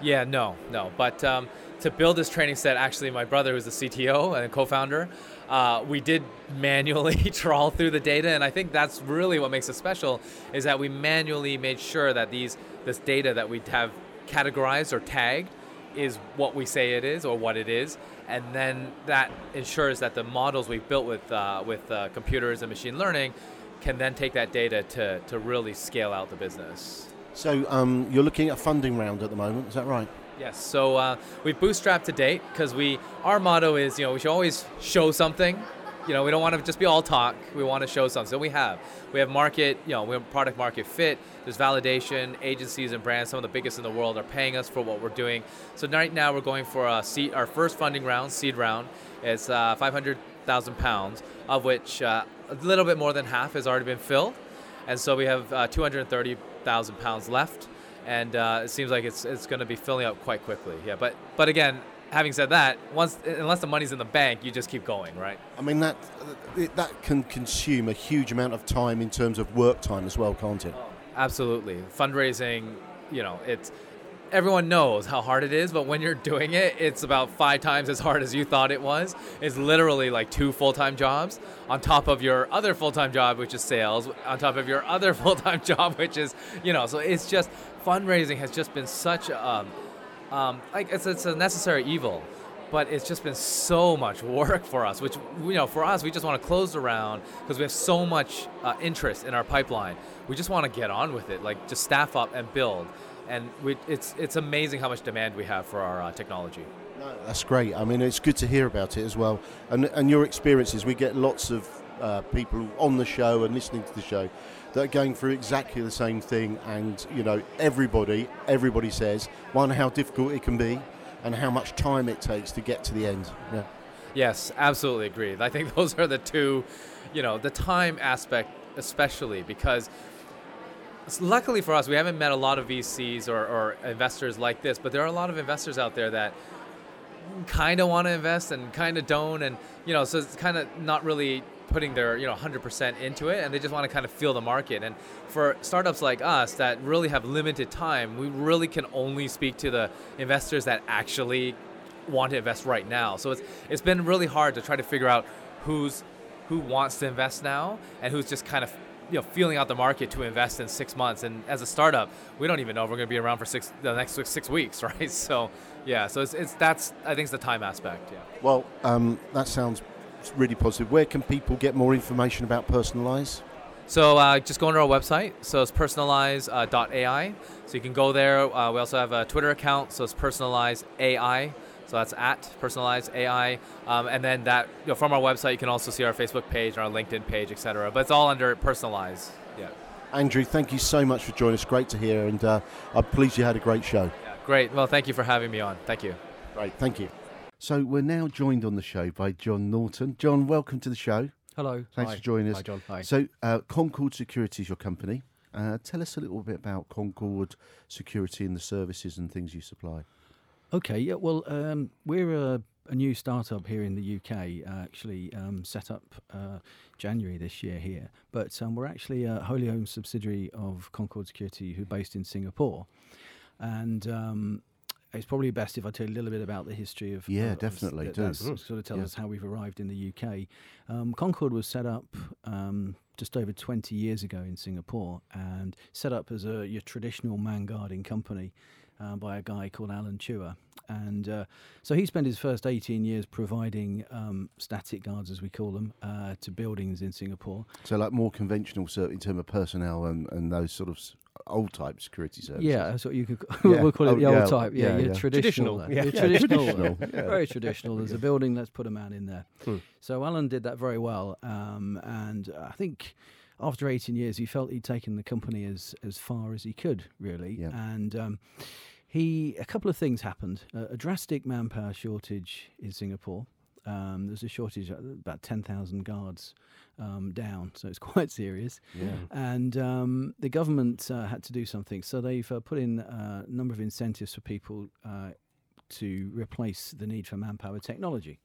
Yeah, no, no. But um, to build this training set, actually, my brother, who's the CTO and co-founder, uh, we did manually trawl through the data, and I think that's really what makes it special. Is that we manually made sure that these this data that we have categorized or tagged is what we say it is or what it is, and then that ensures that the models we've built with uh, with uh, computers and machine learning can then take that data to to really scale out the business. So um, you're looking at a funding round at the moment, is that right? Yes, so uh, we've bootstrapped to date because we our motto is you know we should always show something. You know we don't want to just be all talk. We want to show something. So we have we have market you know we have product market fit. There's validation. Agencies and brands, some of the biggest in the world, are paying us for what we're doing. So right now we're going for a seed, our first funding round, seed round. It's uh, 500,000 pounds, of which uh, a little bit more than half has already been filled, and so we have uh, 230 thousand pounds left, and uh, it seems like it's it's going to be filling up quite quickly. Yeah, but but again, having said that, once unless the money's in the bank, you just keep going, right? I mean that that can consume a huge amount of time in terms of work time as well, can't it? Absolutely, fundraising. You know, it's everyone knows how hard it is, but when you're doing it, it's about five times as hard as you thought it was. It's literally like two full time jobs on top of your other full time job, which is sales, on top of your other full time job, which is, you know, so it's just fundraising has just been such a, um, um, like, it's, it's a necessary evil. But it's just been so much work for us, which, you know, for us, we just want to close the round because we have so much uh, interest in our pipeline. We just want to get on with it, like just staff up and build and we, it's it's amazing how much demand we have for our uh, technology. No, that's great. I mean, it's good to hear about it as well, and and your experiences. We get lots of uh, people on the show and listening to the show that are going through exactly the same thing, and you know, everybody everybody says one how difficult it can be, and how much time it takes to get to the end. Yeah. Yes, absolutely agreed. I think those are the two, you know, the time aspect especially because luckily for us, we haven't met a lot of VCs or, or investors like this, but there are a lot of investors out there that kind of want to invest and kind of don't, and you know, so it's kind of not really putting their you know 100% into it, and they just want to kind of feel the market. And for startups like us that really have limited time, we really can only speak to the investors that actually want to invest right now. So it's it's been really hard to try to figure out who's who wants to invest now and who's just kind of you know feeling out the market to invest in six months. And as a startup, we don't even know if we're going to be around for six the next six, six weeks, right? So yeah, so it's, it's that's I think it's the time aspect. Yeah. Well, um, that sounds really positive. Where can people get more information about Personalyze? So uh, just go on our website. So it's personalyze.ai. Uh, so you can go there. Uh, we also have a Twitter account. So it's personalyze AI. So that's at personalized AI, um, and then that you know, from our website you can also see our Facebook page, our LinkedIn page, etc. But it's all under personalized. Yeah. Andrew, thank you so much for joining us. Great to hear, and uh, I'm pleased you had a great show. Yeah, great. Well, thank you for having me on. Thank you. Great. Thank you. So we're now joined on the show by John Norton. John, welcome to the show. Hello. Thanks Hi. for joining us. Hi, John. Hi. So uh, Concorde Security is your company. Uh, tell us a little bit about Concorde Security and the services and things you supply. Okay, yeah, well, um, we're a, a new startup here in the UK, uh, actually um, set up uh, January this year here. But um, we're actually a wholly owned subsidiary of Concorde Security, who are based in Singapore. And um, it's probably best if I tell you a little bit about the history of. Yeah, of- definitely, that- do. Mm. Sort of tells Yeah. us how we've arrived in the UK. Um, Concorde was set up um, just over 20 years ago in Singapore and set up as a your traditional man guarding company uh, by a guy called Alan Chua. And uh, so he spent his first 18 years providing um, static guards, as we call them, uh, to buildings in Singapore. So, like more conventional ser- in terms of personnel and, and those sort of old type security services. Yeah, that's what you could. Yeah. we'll call it Oh, the old yeah, type. Yeah, yeah, yeah. traditional. Traditional, yeah. your Yeah, traditional. traditional, yeah. Very traditional. There's a building. Let's put a man in there. Hmm. So Alan did that very well, um, and I think after 18 years, he felt he'd taken the company as as far as he could, really. Yeah. And um, he a couple of things happened. Uh, a drastic manpower shortage in Singapore. Um, there's a shortage, about 10,000 guards um, down, so it's quite serious Yeah. and um, the government uh, had to do something. So they've uh, put in a number of incentives for people uh, to replace the need for manpower technology.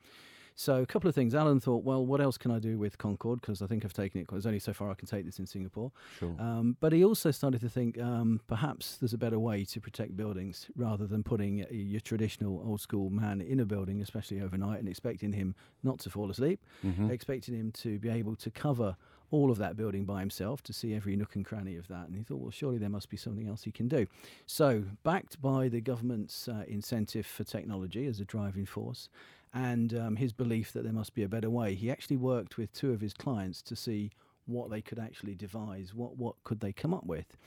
So a couple of things. Alan thought, well, what else can I do with Concorde? Because I think I've taken it. There's only so far I can take this in Singapore. Sure. Um, but he also started to think um, perhaps there's a better way to protect buildings rather than putting uh, your traditional old school man in a building, especially overnight, and expecting him not to fall asleep, Mhm. expecting him to be able to cover all of that building by himself to see every nook and cranny of that. And he thought, well, surely there must be something else he can do. So, backed by the government's uh, incentive for technology as a driving force, and um, his belief that there must be a better way, he actually worked with two of his clients to see what they could actually devise, what what could they come up with.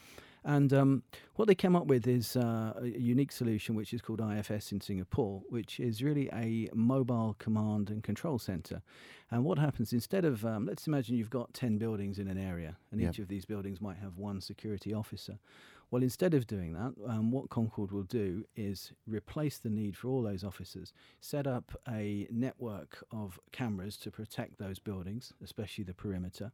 And um, what they came up with is uh, a unique solution, which is called IFS in Singapore, which is really a mobile command and control center. And what happens instead of, um, let's imagine you've got 10 buildings in an area, and Yep. each of these buildings might have one security officer. Well, instead of doing that, um, what Concorde will do is replace the need for all those officers, set up a network of cameras to protect those buildings, especially the perimeter.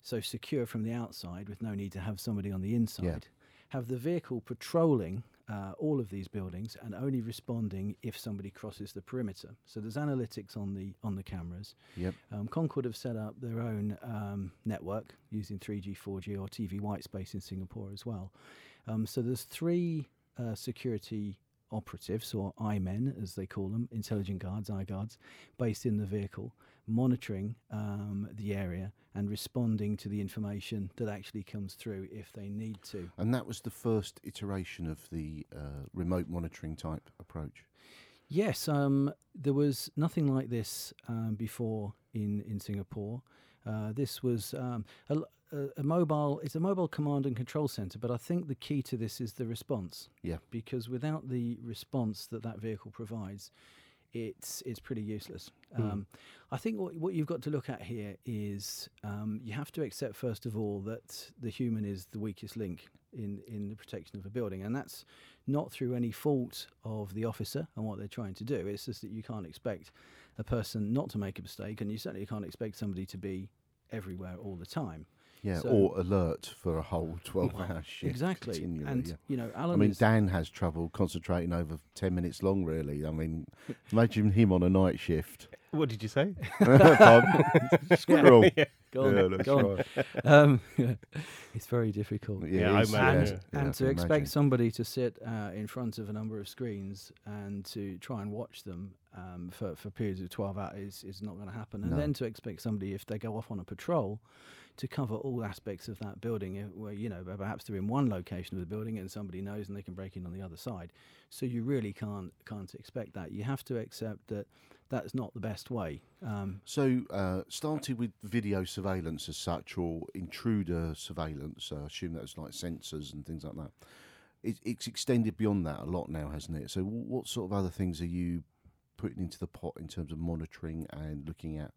So secure from the outside with no need to have somebody on the inside. Have the vehicle patrolling uh, all of these buildings and only responding if somebody crosses the perimeter. So there's analytics on the on the cameras. Yep. Um, Concorde have set up their own um, network using 3G, 4G, or TV white space in Singapore as well. Um, so there's three uh, security operatives, or I men as they call them, intelligent guards, I guards, based in the vehicle, monitoring um, the area and responding to the information that actually comes through if they need to. And that was the first iteration of the uh, remote monitoring type approach. Yes, um, there was nothing like this um, before in in Singapore. Uh, this was um, a, a mobile. It's a mobile command and control center, but I think the key to this is the response. Yeah. Because without the response that that vehicle provides, it's it's pretty useless. Hmm. Um, I think what what you've got to look at here is um, you have to accept first of all that the human is the weakest link in in the protection of a building, and that's not through any fault of the officer and what they're trying to do. It's just that you can't expect a person not to make a mistake, and you certainly can't expect somebody to be everywhere all the time. Yeah, So- or alert for a whole 12 hour shift. exactly, and yeah. you know, Alan. I mean, is- Dan has trouble concentrating over 10 minutes long, really. I mean, imagine him on a night shift. What did you say? Pardon? Squirrel. Go on, Yeah, go on. right. um, it's very difficult. Yeah, Yeah, I is, imagine. yeah, and I to can expect imagine. somebody to sit uh, in front of a number of screens and to try and watch them um, for, for periods of 12 hours is, is not going to happen. And No. then to expect somebody, if they go off on a patrol, to cover all aspects of that building, uh, where, you know, perhaps they're in one location of the building and somebody knows and they can break in on the other side. So you really can't, can't expect that. You have to accept that that's not the best way. Um, So, uh, started with video surveillance as such, or intruder surveillance. I assume that's like sensors and things like that. It, it's extended beyond that a lot now, hasn't it? So, what sort of other things are you putting into the pot in terms of monitoring and looking at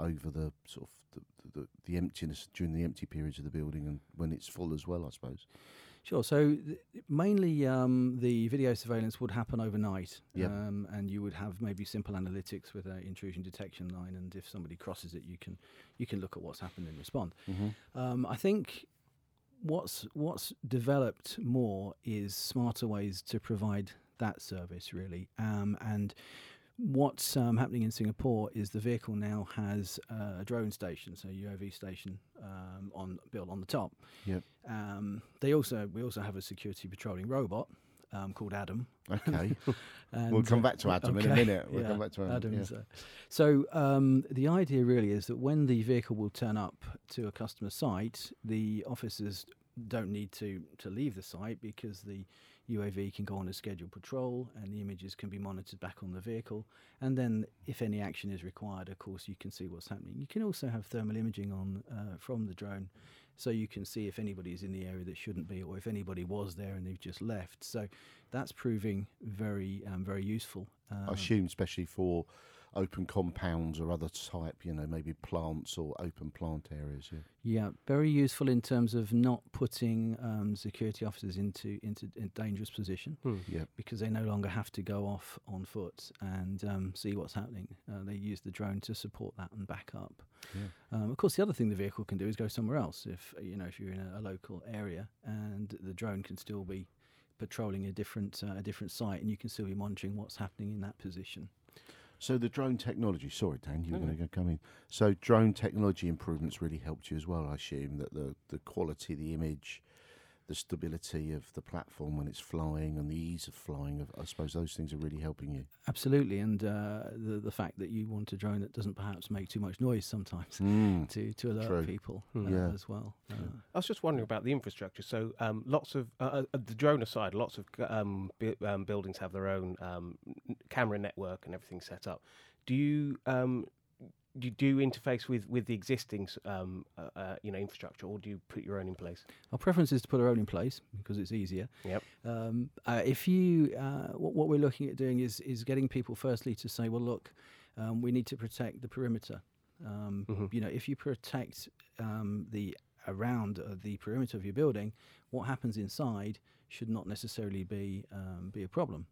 over the sort of the, the, the emptiness during the empty periods of the building and when it's full as well? I suppose. Sure. So th- mainly um, the video surveillance would happen overnight, Yep. um, and you would have maybe simple analytics with an intrusion detection line, and if somebody crosses it, you can you can look at what's happened and respond. Mm-hmm. Um, I think what's what's developed more is smarter ways to provide that service really. Um, and what's um, happening in Singapore is the vehicle now has uh, a drone station, so UAV station um, on built on the top. Yep. Um, they also we also have a security patrolling robot um, called Adam. Okay. And, we'll come back to Adam in a minute. We'll yeah, come back to Adam. Yeah. uh, so um, the idea really is that when the vehicle will turn up to a customer site, the officers don't need to to leave the site because the UAV can go on a scheduled patrol and the images can be monitored back on the vehicle. And then, if any action is required, of course, you can see what's happening. You can also have thermal imaging on uh, from the drone, so you can see if anybody is in the area that shouldn't be, or if anybody was there and they've just left. So that's proving very um, very useful. I Um, assume, especially for open compounds or other type, you know, maybe plants or open plant areas. Yeah. Yeah, very useful in terms of not putting um, security officers into into a dangerous position Hmm. Yeah. because they no longer have to go off on foot and um, see what's happening. Uh, they use the drone to support that and back up. Yeah. Um, of course, the other thing the vehicle can do is go somewhere else. If you know, if you're in a, a local area, and the drone can still be patrolling a different uh, a different site, and you can still be monitoring what's happening in that position. So the drone technology. Sorry, Dan, you were going to come in. So drone technology improvements really helped you as well. I assume that the the quality, the image, the stability of the platform when it's flying, and the ease of flying. I suppose those things are really helping you. Absolutely, and uh, the the fact that you want a drone that doesn't perhaps make too much noise sometimes. Mm. to, to alert True. people uh, Yeah. as well. Uh, I was just wondering about the infrastructure. So, um, lots of uh, uh, the drone aside, lots of um, bu- um, buildings have their own um, camera network and everything set up. Do you um, do you do interface with with the existing um, uh, uh, you know infrastructure, or do you put your own in place? our preference is to put our own in place because it's easier. Yep. Um, uh, if you, uh, what, what we're looking at doing is is getting people firstly to say, well, look, um, we need to protect the perimeter. Um, Mhm. You know, if you protect um, the around uh, the perimeter of your building, what happens inside should not necessarily be um, be a problem.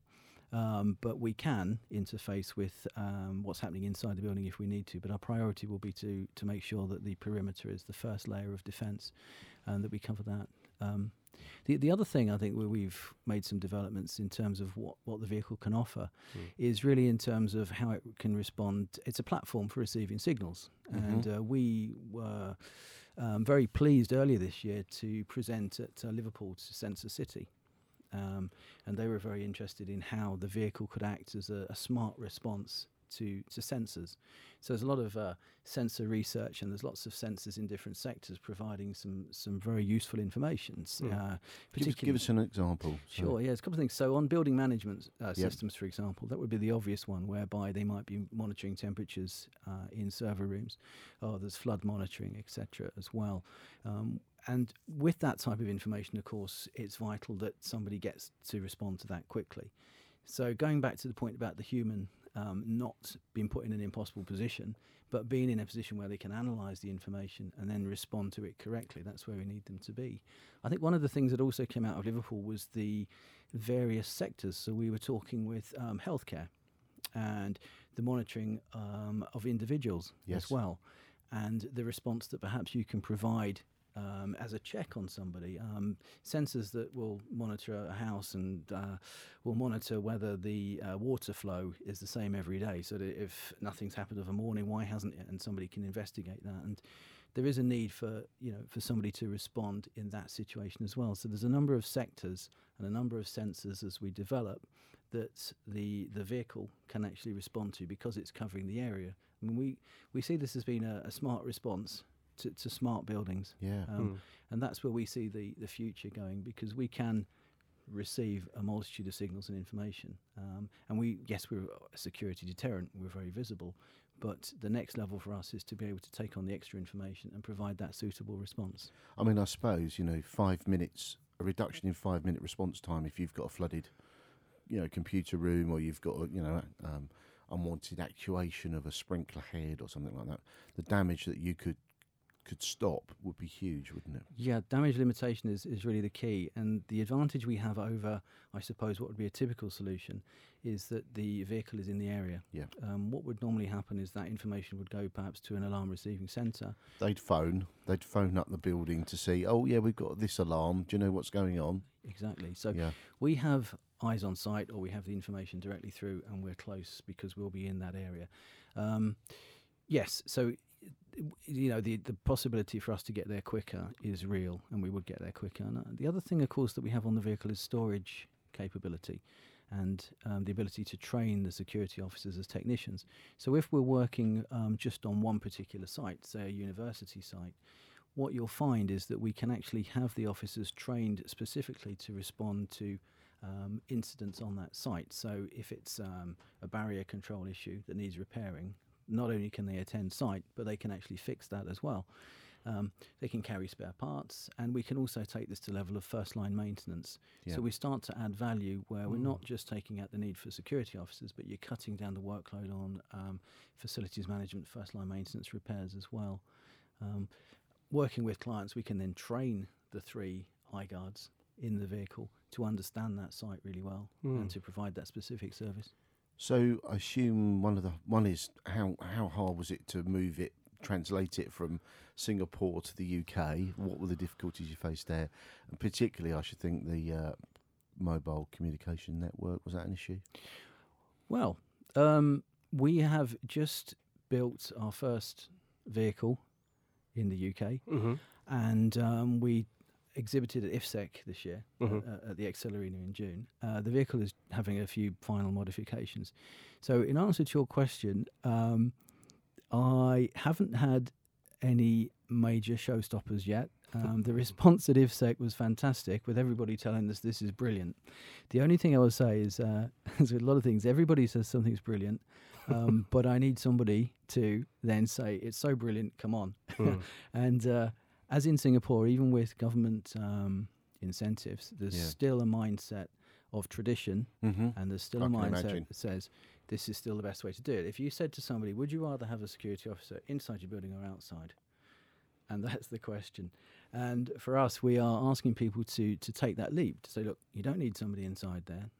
Um, but we can interface with um, what's happening inside the building if we need to. But our priority will be to to make sure that the perimeter is the first layer of defence, and that we cover that. Um, the the other thing I think where we've made some developments in terms of what, what the vehicle can offer Mm. is really in terms of how it can respond. It's a platform for receiving signals, and uh, we were um, very pleased earlier this year to present at uh, Liverpool to Sensor City. Um, and they were very interested in how the vehicle could act as a, a smart response to, to sensors. So there's a lot of uh, sensor research, and there's lots of sensors in different sectors providing some some very useful information. Hmm. Uh, Give us, give us an example. Sure, yeah, there's a couple of things. So on building management uh, Yep. systems, for example, that would be the obvious one, whereby they might be monitoring temperatures uh, in server rooms. Oh, there's flood monitoring, etc. as well. Um, and with that type of information, of course, it's vital that somebody gets to respond to that quickly. So going back to the point about the human um, not being put in an impossible position, but being in a position where they can analyse the information and then respond to it correctly, that's where we need them to be. I think one of the things that also came out of Liverpool was the various sectors. So we were talking with um, healthcare and the monitoring um, of individuals Yes. as well, and the response that perhaps you can provide. Um, as a check on somebody, um, sensors that will monitor a house and uh, will monitor whether the uh, water flow is the same every day. So that if nothing's happened of a morning, why hasn't it? And somebody can investigate that. And there is a need for you know for somebody to respond in that situation as well. So there's a number of sectors and a number of sensors as we develop that the the vehicle can actually respond to because it's covering the area. I mean, we we see this as being a, a smart response to, to smart buildings, Yeah. um, Hmm. and that's where we see the the future going because we can receive a multitude of signals and information. Um, and we, yes, we're a security deterrent. We're very visible, but the next level for us is to be able to take on the extra information and provide that suitable response. I mean, I suppose you know, five minutes, a reduction in five minute response time if you've got a flooded, you know, computer room or you've got a, you know, um, unwanted actuation of a sprinkler head or something like that. The damage that you could could stop would be huge, wouldn't it? Yeah, damage limitation is, is really the key. And the advantage we have over, I suppose, what would be a typical solution is that the vehicle is in the area. Yeah. Um, what would normally happen is that information would go perhaps to an alarm receiving centre. They'd phone, they'd phone up the building to see, oh yeah, we've got this alarm. Do you know what's going on? Exactly. So yeah, we have eyes on site or we have the information directly through and we're close because we'll be in that area. Um, yes, so you know the the possibility for us to get there quicker is real, and we would get there quicker. And uh, the other thing, of course, that we have on the vehicle is storage capability and um, the ability to train the security officers as technicians. So if we're working um, just on one particular site, say a university site, what you'll find is that we can actually have the officers trained specifically to respond to um, incidents on that site. So if it's um, a barrier control issue that needs repairing, not only can they attend site, but they can actually fix that as well. Um, they can carry spare parts, and we can also take this to level of first line maintenance. Yeah. So we start to add value where we're not just taking out the need for security officers, but you're cutting down the workload on um, facilities management, first line maintenance, repairs as well. Um, working with clients, we can then train the three eye guards in the vehicle to understand that site really well and to provide that specific service. So I assume one of the one is how how hard was it to move it, translate it from Singapore to the UK? What were the difficulties you faced there, and particularly, I should think the uh, mobile communication network was that an issue? Well, um, we have just built our first vehicle in the UK, hmm and um, we exhibited at IFSEC this year Mhm. uh, at the Excel Arena in June. Uh, the vehicle is having a few final modifications. So, in answer to your question, um, I haven't had any major showstoppers yet. Um, the response at IFSEC was fantastic, with everybody telling us this is brilliant. The only thing I will say is, uh, as with a lot of things, everybody says something's brilliant, um, but I need somebody to then say it's so brilliant. Come on, Mm. and uh, as in Singapore, even with government um, incentives, there's Yeah. still a mindset of tradition, Mm-hmm. and there's still I a mindset imagine. that says this is still the best way to do it. If you said to somebody, "Would you rather have a security officer inside your building or outside?" and that's the question. And for us, we are asking people to to take that leap to say, "Look, you don't need somebody inside there.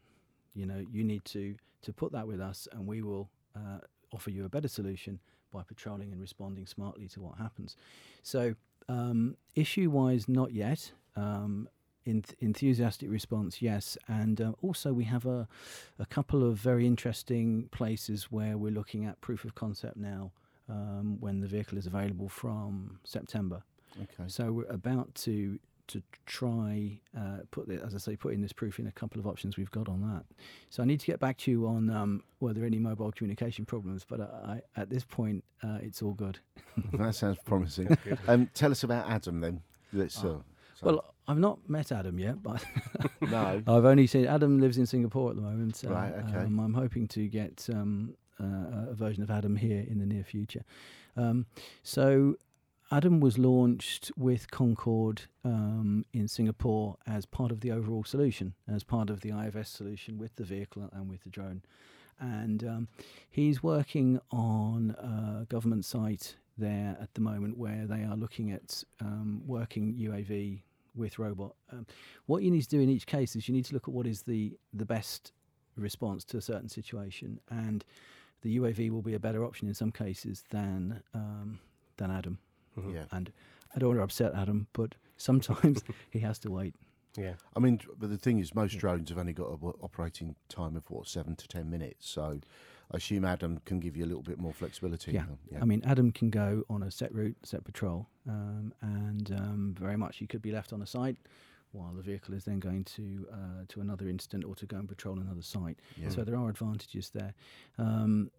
You know, you need to to put that with us, and we will uh, offer you a better solution by patrolling and responding smartly to what happens." So, um, issue wise, not yet. Um, enth- enthusiastic response, yes. And uh, also, we have a, a couple of very interesting places where we're looking at proof of concept now um, when the vehicle is available from September. Okay. So we're about to to try uh, put the, as I say put in this proof in a couple of options we've got on that. So I need to get back to you on um, whether any mobile communication problems, but I, I, at this point uh, it's all good. that sounds promising. Um, tell us about Adam then. Let's. Uh, Oh. so- Well, I've not met Adam yet, but no. I've only seen Adam lives in Singapore at the moment. uh, Right, okay. Um, I'm hoping to get um, uh, a version of Adam here in the near future. Um, so Adam was launched with Concorde um, in Singapore as part of the overall solution, as part of the IFS solution with the vehicle and with the drone. And um, he's working on a government site there at the moment where they are looking at um, working UAV with robot. Um, what you need to do in each case is you need to look at what is the the best response to a certain situation, and the UAV will be a better option in some cases than um, than Adam. Mhm. Yeah. And I don't want to upset Adam, but sometimes he has to wait. Yeah. I mean, but the thing is, most drones have only got an operating time of what seven to ten minutes. So, I assume Adam can give you a little bit more flexibility. Yeah. Um, I mean, Adam can go on a set route, set patrol, um, and um, very much he could be left on a site while the vehicle is then going to uh, to another incident or to go and patrol another site. Yeah. So there are advantages there. Um,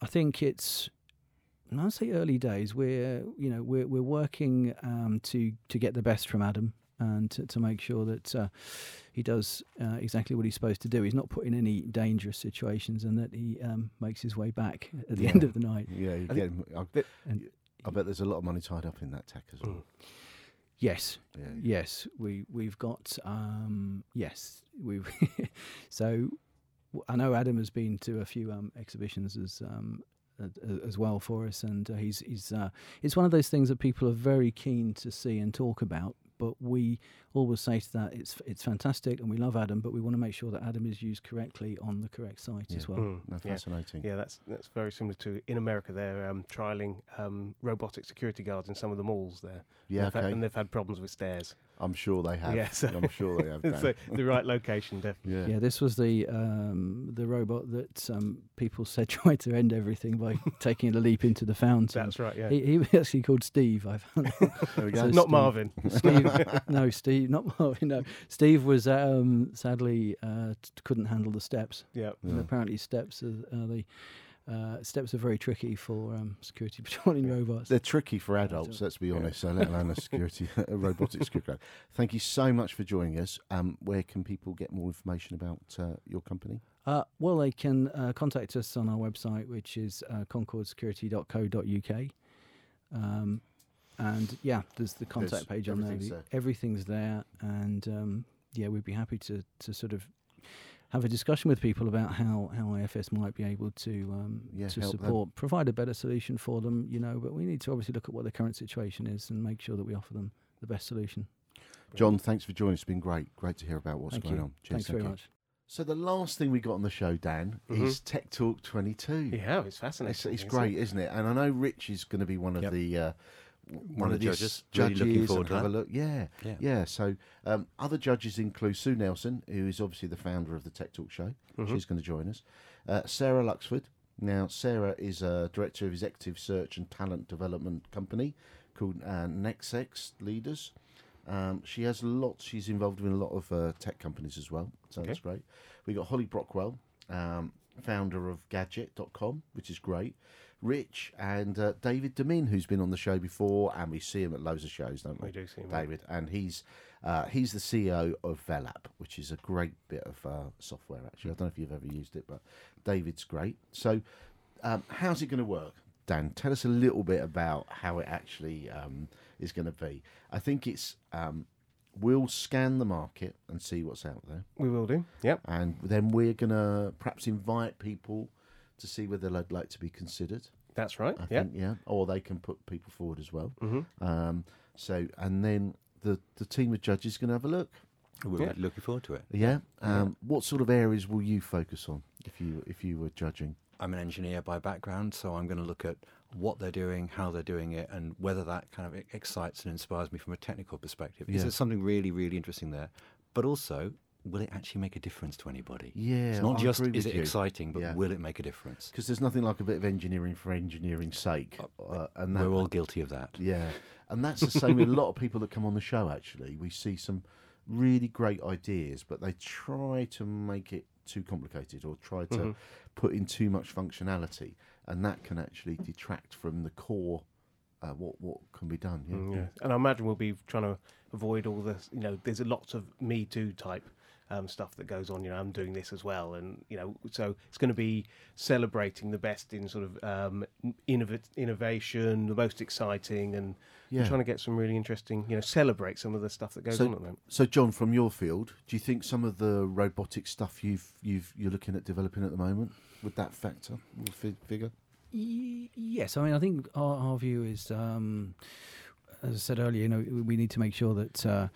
I think it's. And I'd say early days. We're you know we're we're working um, to to get the best from Adam and to, to make sure that uh, he does uh, exactly what he's supposed to do. He's not put in any dangerous situations, and that he um, makes his way back at the Yeah. end of the night. Yeah, you I get, I, that- and- I bet there's a lot of money tied up in that tech as well. Yes, Yeah. yes, we we've got um, yes we. so I know Adam has been to a few um, exhibitions as um, a- a- as well for us, and uh, he's he's uh, it's one of those things that people are very keen to see and talk about. But we always say to that it's it's fantastic, and we love Adam, but we want to make sure that Adam is used correctly on the correct site as well. Mm. No, Yeah. fascinating. Yeah, that's that's very similar to in America. They're um, trialing um, robotic security guards in some of the malls there. Yeah, They've had- okay. and they've had problems with stairs. I'm sure they have. Yeah, so- I'm sure they have. Dan. so the right location, definitely. yeah. Yeah, this was the um, the robot that um, people said tried to end everything by taking a leap into the fountain. That's right. Yeah. He, he was actually called Steve. I found out. There we go. So Not Steve- Marvin. Steve, no, Steve, not Marvin. No, Steve was um, sadly uh, t- couldn't handle the steps. Yeah. And Yeah. apparently, steps are, are the uh, steps are very tricky for um, security patrolling robots. They're tricky for adults, let's be honest, so let alone a security, a robotic security guard. Thank you so much for joining us. Um, where can people get more information about uh, your company? Uh, well, they can uh, contact us on our website, which is uh, concordesecurity.co.uk. Um, and yeah, there's the contact There's- page on there. everything's The- there. Everything's there, and um, yeah, we'd be happy to to sort of have a discussion with people about how, how IFS might be able to um, Yeah, to help them. support, provide a better solution for them. You know, but we need to obviously look at what the current situation is and make sure that we offer them the best solution. John, thanks for joining us. It's been great. Great to hear about what's Thank going you. on. Cheers, Thanks thank very you. much. So the last thing we got on the show, Dan, Mhm. is Tech Talk 22. Yeah, it's fascinating. It's, it's isn't great, it? isn't it? And I know Rich is going to be one of Yep. the uh, w- one, of the judges. Really looking and forward to have a look. Yeah, Yeah. yeah. So um, other judges include Sue Nelson, who is obviously the founder of the Tech Talk Show. Mhm. She's going to join us. Uh, Sarah Luxford. Now, Sarah is a director of executive search and talent development company called uh, Nexec Leaders. Um, she has lots. She's involved in a lot of uh, tech companies as well, so Okay. that's great. We got Holly Brockwell, um, founder of Gadgette.com, which is great. Rich and uh, David Demin, who's been on the show before, and we see him at loads of shows, don't we? We do see him. David, and he's uh, he's the CEO of Velap, which is a great bit of uh, software. Actually, I don't know if you've ever used it, but David's great. So, um, how's it going to work, Dan? Tell us a little bit about how it actually um, is going to be. I think it's um, we'll scan the market and see what's out there, We will do. Yep. and then we're going to perhaps invite people to see whether they'd like to be considered. That's right. I Yep. think, yeah, or they can put people forward as well. hmm Um, so, and then the the team of judges is going to have a look. We're Yeah. looking forward to it. Yeah. Um, What sort of areas will you focus on if you if you were judging? I'm an engineer by background, so I'm going to look at what they're doing, how they're doing it, and whether that kind of excites and inspires me from a technical perspective. Is Yeah. there something really, really interesting there? But also, will it actually make a difference to anybody? Yeah, it's not I just is it you. exciting, but Yeah. will it make a difference? Because there's nothing like a bit of engineering for engineering's sake, uh, and that, We're all guilty of that. yeah, and that's the same with a lot of people that come on the show. Actually, we see some really great ideas, but they try to make it too complicated or try to Mhm. put in too much functionality, and that can actually detract from the core. Uh, what what can be done? Yeah. Mm, yeah. And I imagine we'll be trying to avoid all this. You know, there's a lots of Me Too type um, stuff that goes on. You know, I'm doing this as well, and you know, so it's going to be celebrating the best in sort of um, innov- innovation, the most exciting, and Yeah. trying to get some really interesting. You know, celebrate some of the stuff that goes So- on at the moment. So, John, from your field, do you think some of the robotic stuff you've you've you're looking at developing at the moment would that factor or fi- figure? Y- Yes, I mean, I think our, our view is, um, as I said earlier, you know, we- we need to make sure that uh,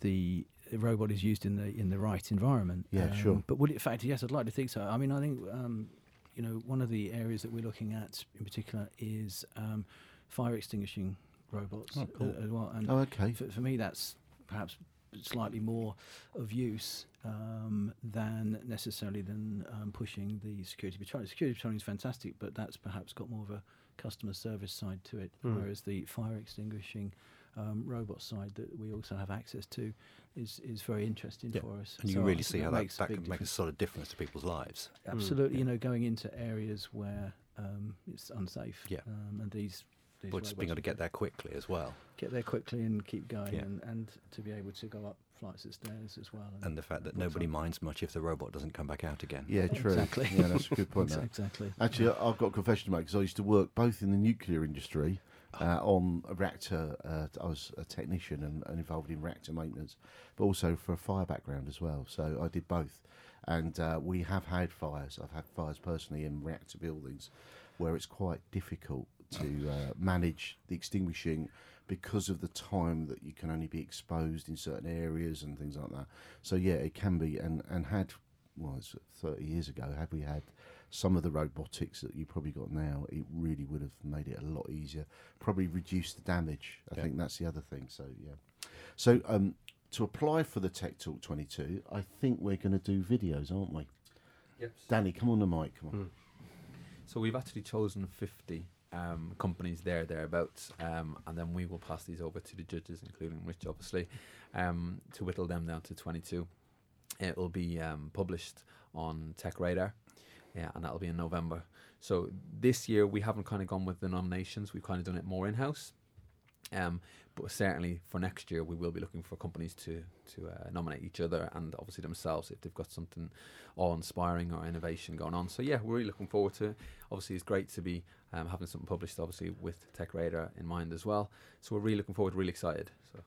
the robot is used in the in the right environment. Um, Yeah, sure. But would it factor? Yes, I'd like to think so. I mean, I think um, you know one of the areas that we're looking at in particular is um, fire extinguishing robots Oh, cool. uh, as well. And Oh, okay. for, for me, that's perhaps slightly more of use um, than necessarily than um, pushing the security patrolling. Security patrolling is fantastic, but that's perhaps got more of a customer service side to it, Mm. whereas the fire extinguishing um, robot side that we also have access to is is very interesting Yeah, for us. And you So can I really think see how that, makes that big can make a difference. sort of difference to people's lives. Absolutely, yeah. you know, going into areas where um, it's unsafe. Yeah. um, and these. these But just being able to get there quickly as well. get there quickly and keep going, Yeah. and, and to be able to go up flights of stairs as well. And the fact that nobody up? minds much if the robot doesn't come back out again. Yeah, true. Exactly. Yeah, that's a good point. Exactly. Actually, I've got a confession to make because I used to work both in the nuclear industry uh, on a reactor. Uh, I was a technician and, and involved in reactor maintenance, but also for a fire background as well. So I did both. And uh, we have had fires. I've had fires personally in reactor buildings where it's quite difficult to uh, manage the extinguishing because of the time that you can only be exposed in certain areas and things like that. So yeah, it can be. And and had well, it's thirty years ago. Had we had some of the robotics that you probably got now, it really would have made it a lot easier. Probably reduced the damage. I Yeah. think that's the other thing. So yeah. So um, to apply for the Tech Talk 22, I think we're going to do videos, aren't we? Yep. Danny, come on the mic. Come on. Hmm. So we've actually chosen 50 um, companies there, thereabouts, um, and then we will pass these over to the judges, including Rich, obviously, um, to whittle them down to 22. It will be um, published on Tech Radar, yeah, and that'll be in November. So this year we haven't kind of gone with the nominations; we've kind of done it more in house. Um, but certainly for next year, we will be looking for companies to to uh, nominate each other and obviously themselves if they've got something awe-inspiring or innovation going on. So yeah, we're really looking forward to. it. Obviously, it's great to be um, having something published, obviously with Tech Radar in mind as well. So we're really looking forward, really excited. So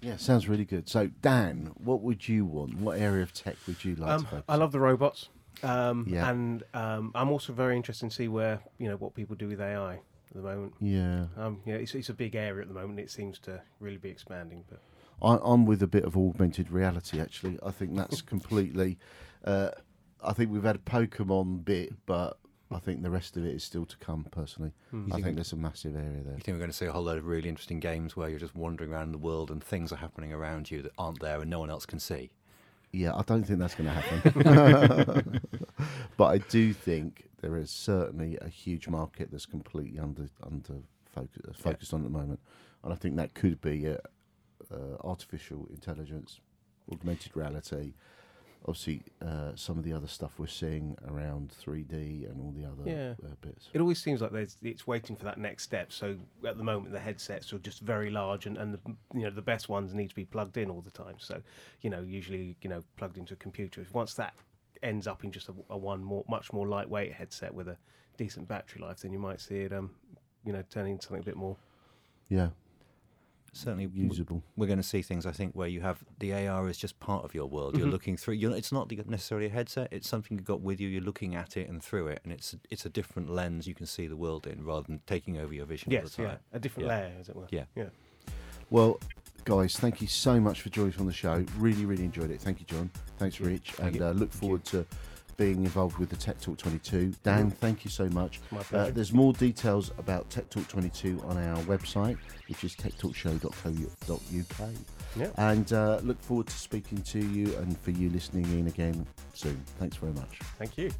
Yeah, sounds really good. So Dan, what would you want? What area of tech would you like Um, to focus? I love the robots. Um, Yeah. And um, I'm also very interested to see where you know what people do with AI at the moment. Yeah, Um, you know, it's, it's a big area at the moment. It seems to really be expanding. But I, I'm with a bit of augmented reality. Actually, I think that's completely. Uh, I think we've had a Pokemon bit, but I think the rest of it is still to come. Personally, hmm. I think- think there's a massive area there. You think we're going to see a whole load of really interesting games where you're just wandering around the world and things are happening around you that aren't there and no one else can see? Yeah, I don't think that's going to happen. but I do think there is certainly a huge market that's completely under under focus, focused on at the moment, and I think that could be uh, uh, artificial intelligence, augmented reality. Obviously, uh, some of the other stuff we're seeing around 3D and all the other Yeah. uh, bits. it always seems like there's, it's waiting for that next step. So at the moment, the headsets are just very large, and, and the you know the best ones need to be plugged in all the time. So you know usually you know plugged into a computer. Once that ends up in just a, a one more much more lightweight headset with a decent battery life, then you might see it um you know turning into something a bit more. Yeah, Certainly, usable. we're going to see things I think where you have the AR is just part of your world. You're Mhm. looking through. You're, it's not necessarily a headset. It's something you've got with you. You're looking at it and through it, and it's it's a different lens you can see the world in rather than taking over your vision all Yes, the yeah, a different Yeah. layer, as it were. Yeah. yeah. Well, guys, thank you so much for joining us on the show. Really, really enjoyed it. Thank you, John. Thanks, Rich, Thank and you. uh, look forward to being involved with the Tech Talk 22. Dan, thank you so much. My Uh, pleasure. there's more details about Tech Talk 22 on our website, which is techtalkshow.co.uk. yeah. And uh, look forward to speaking to you and for you listening in again soon. Thanks very much. Thank you.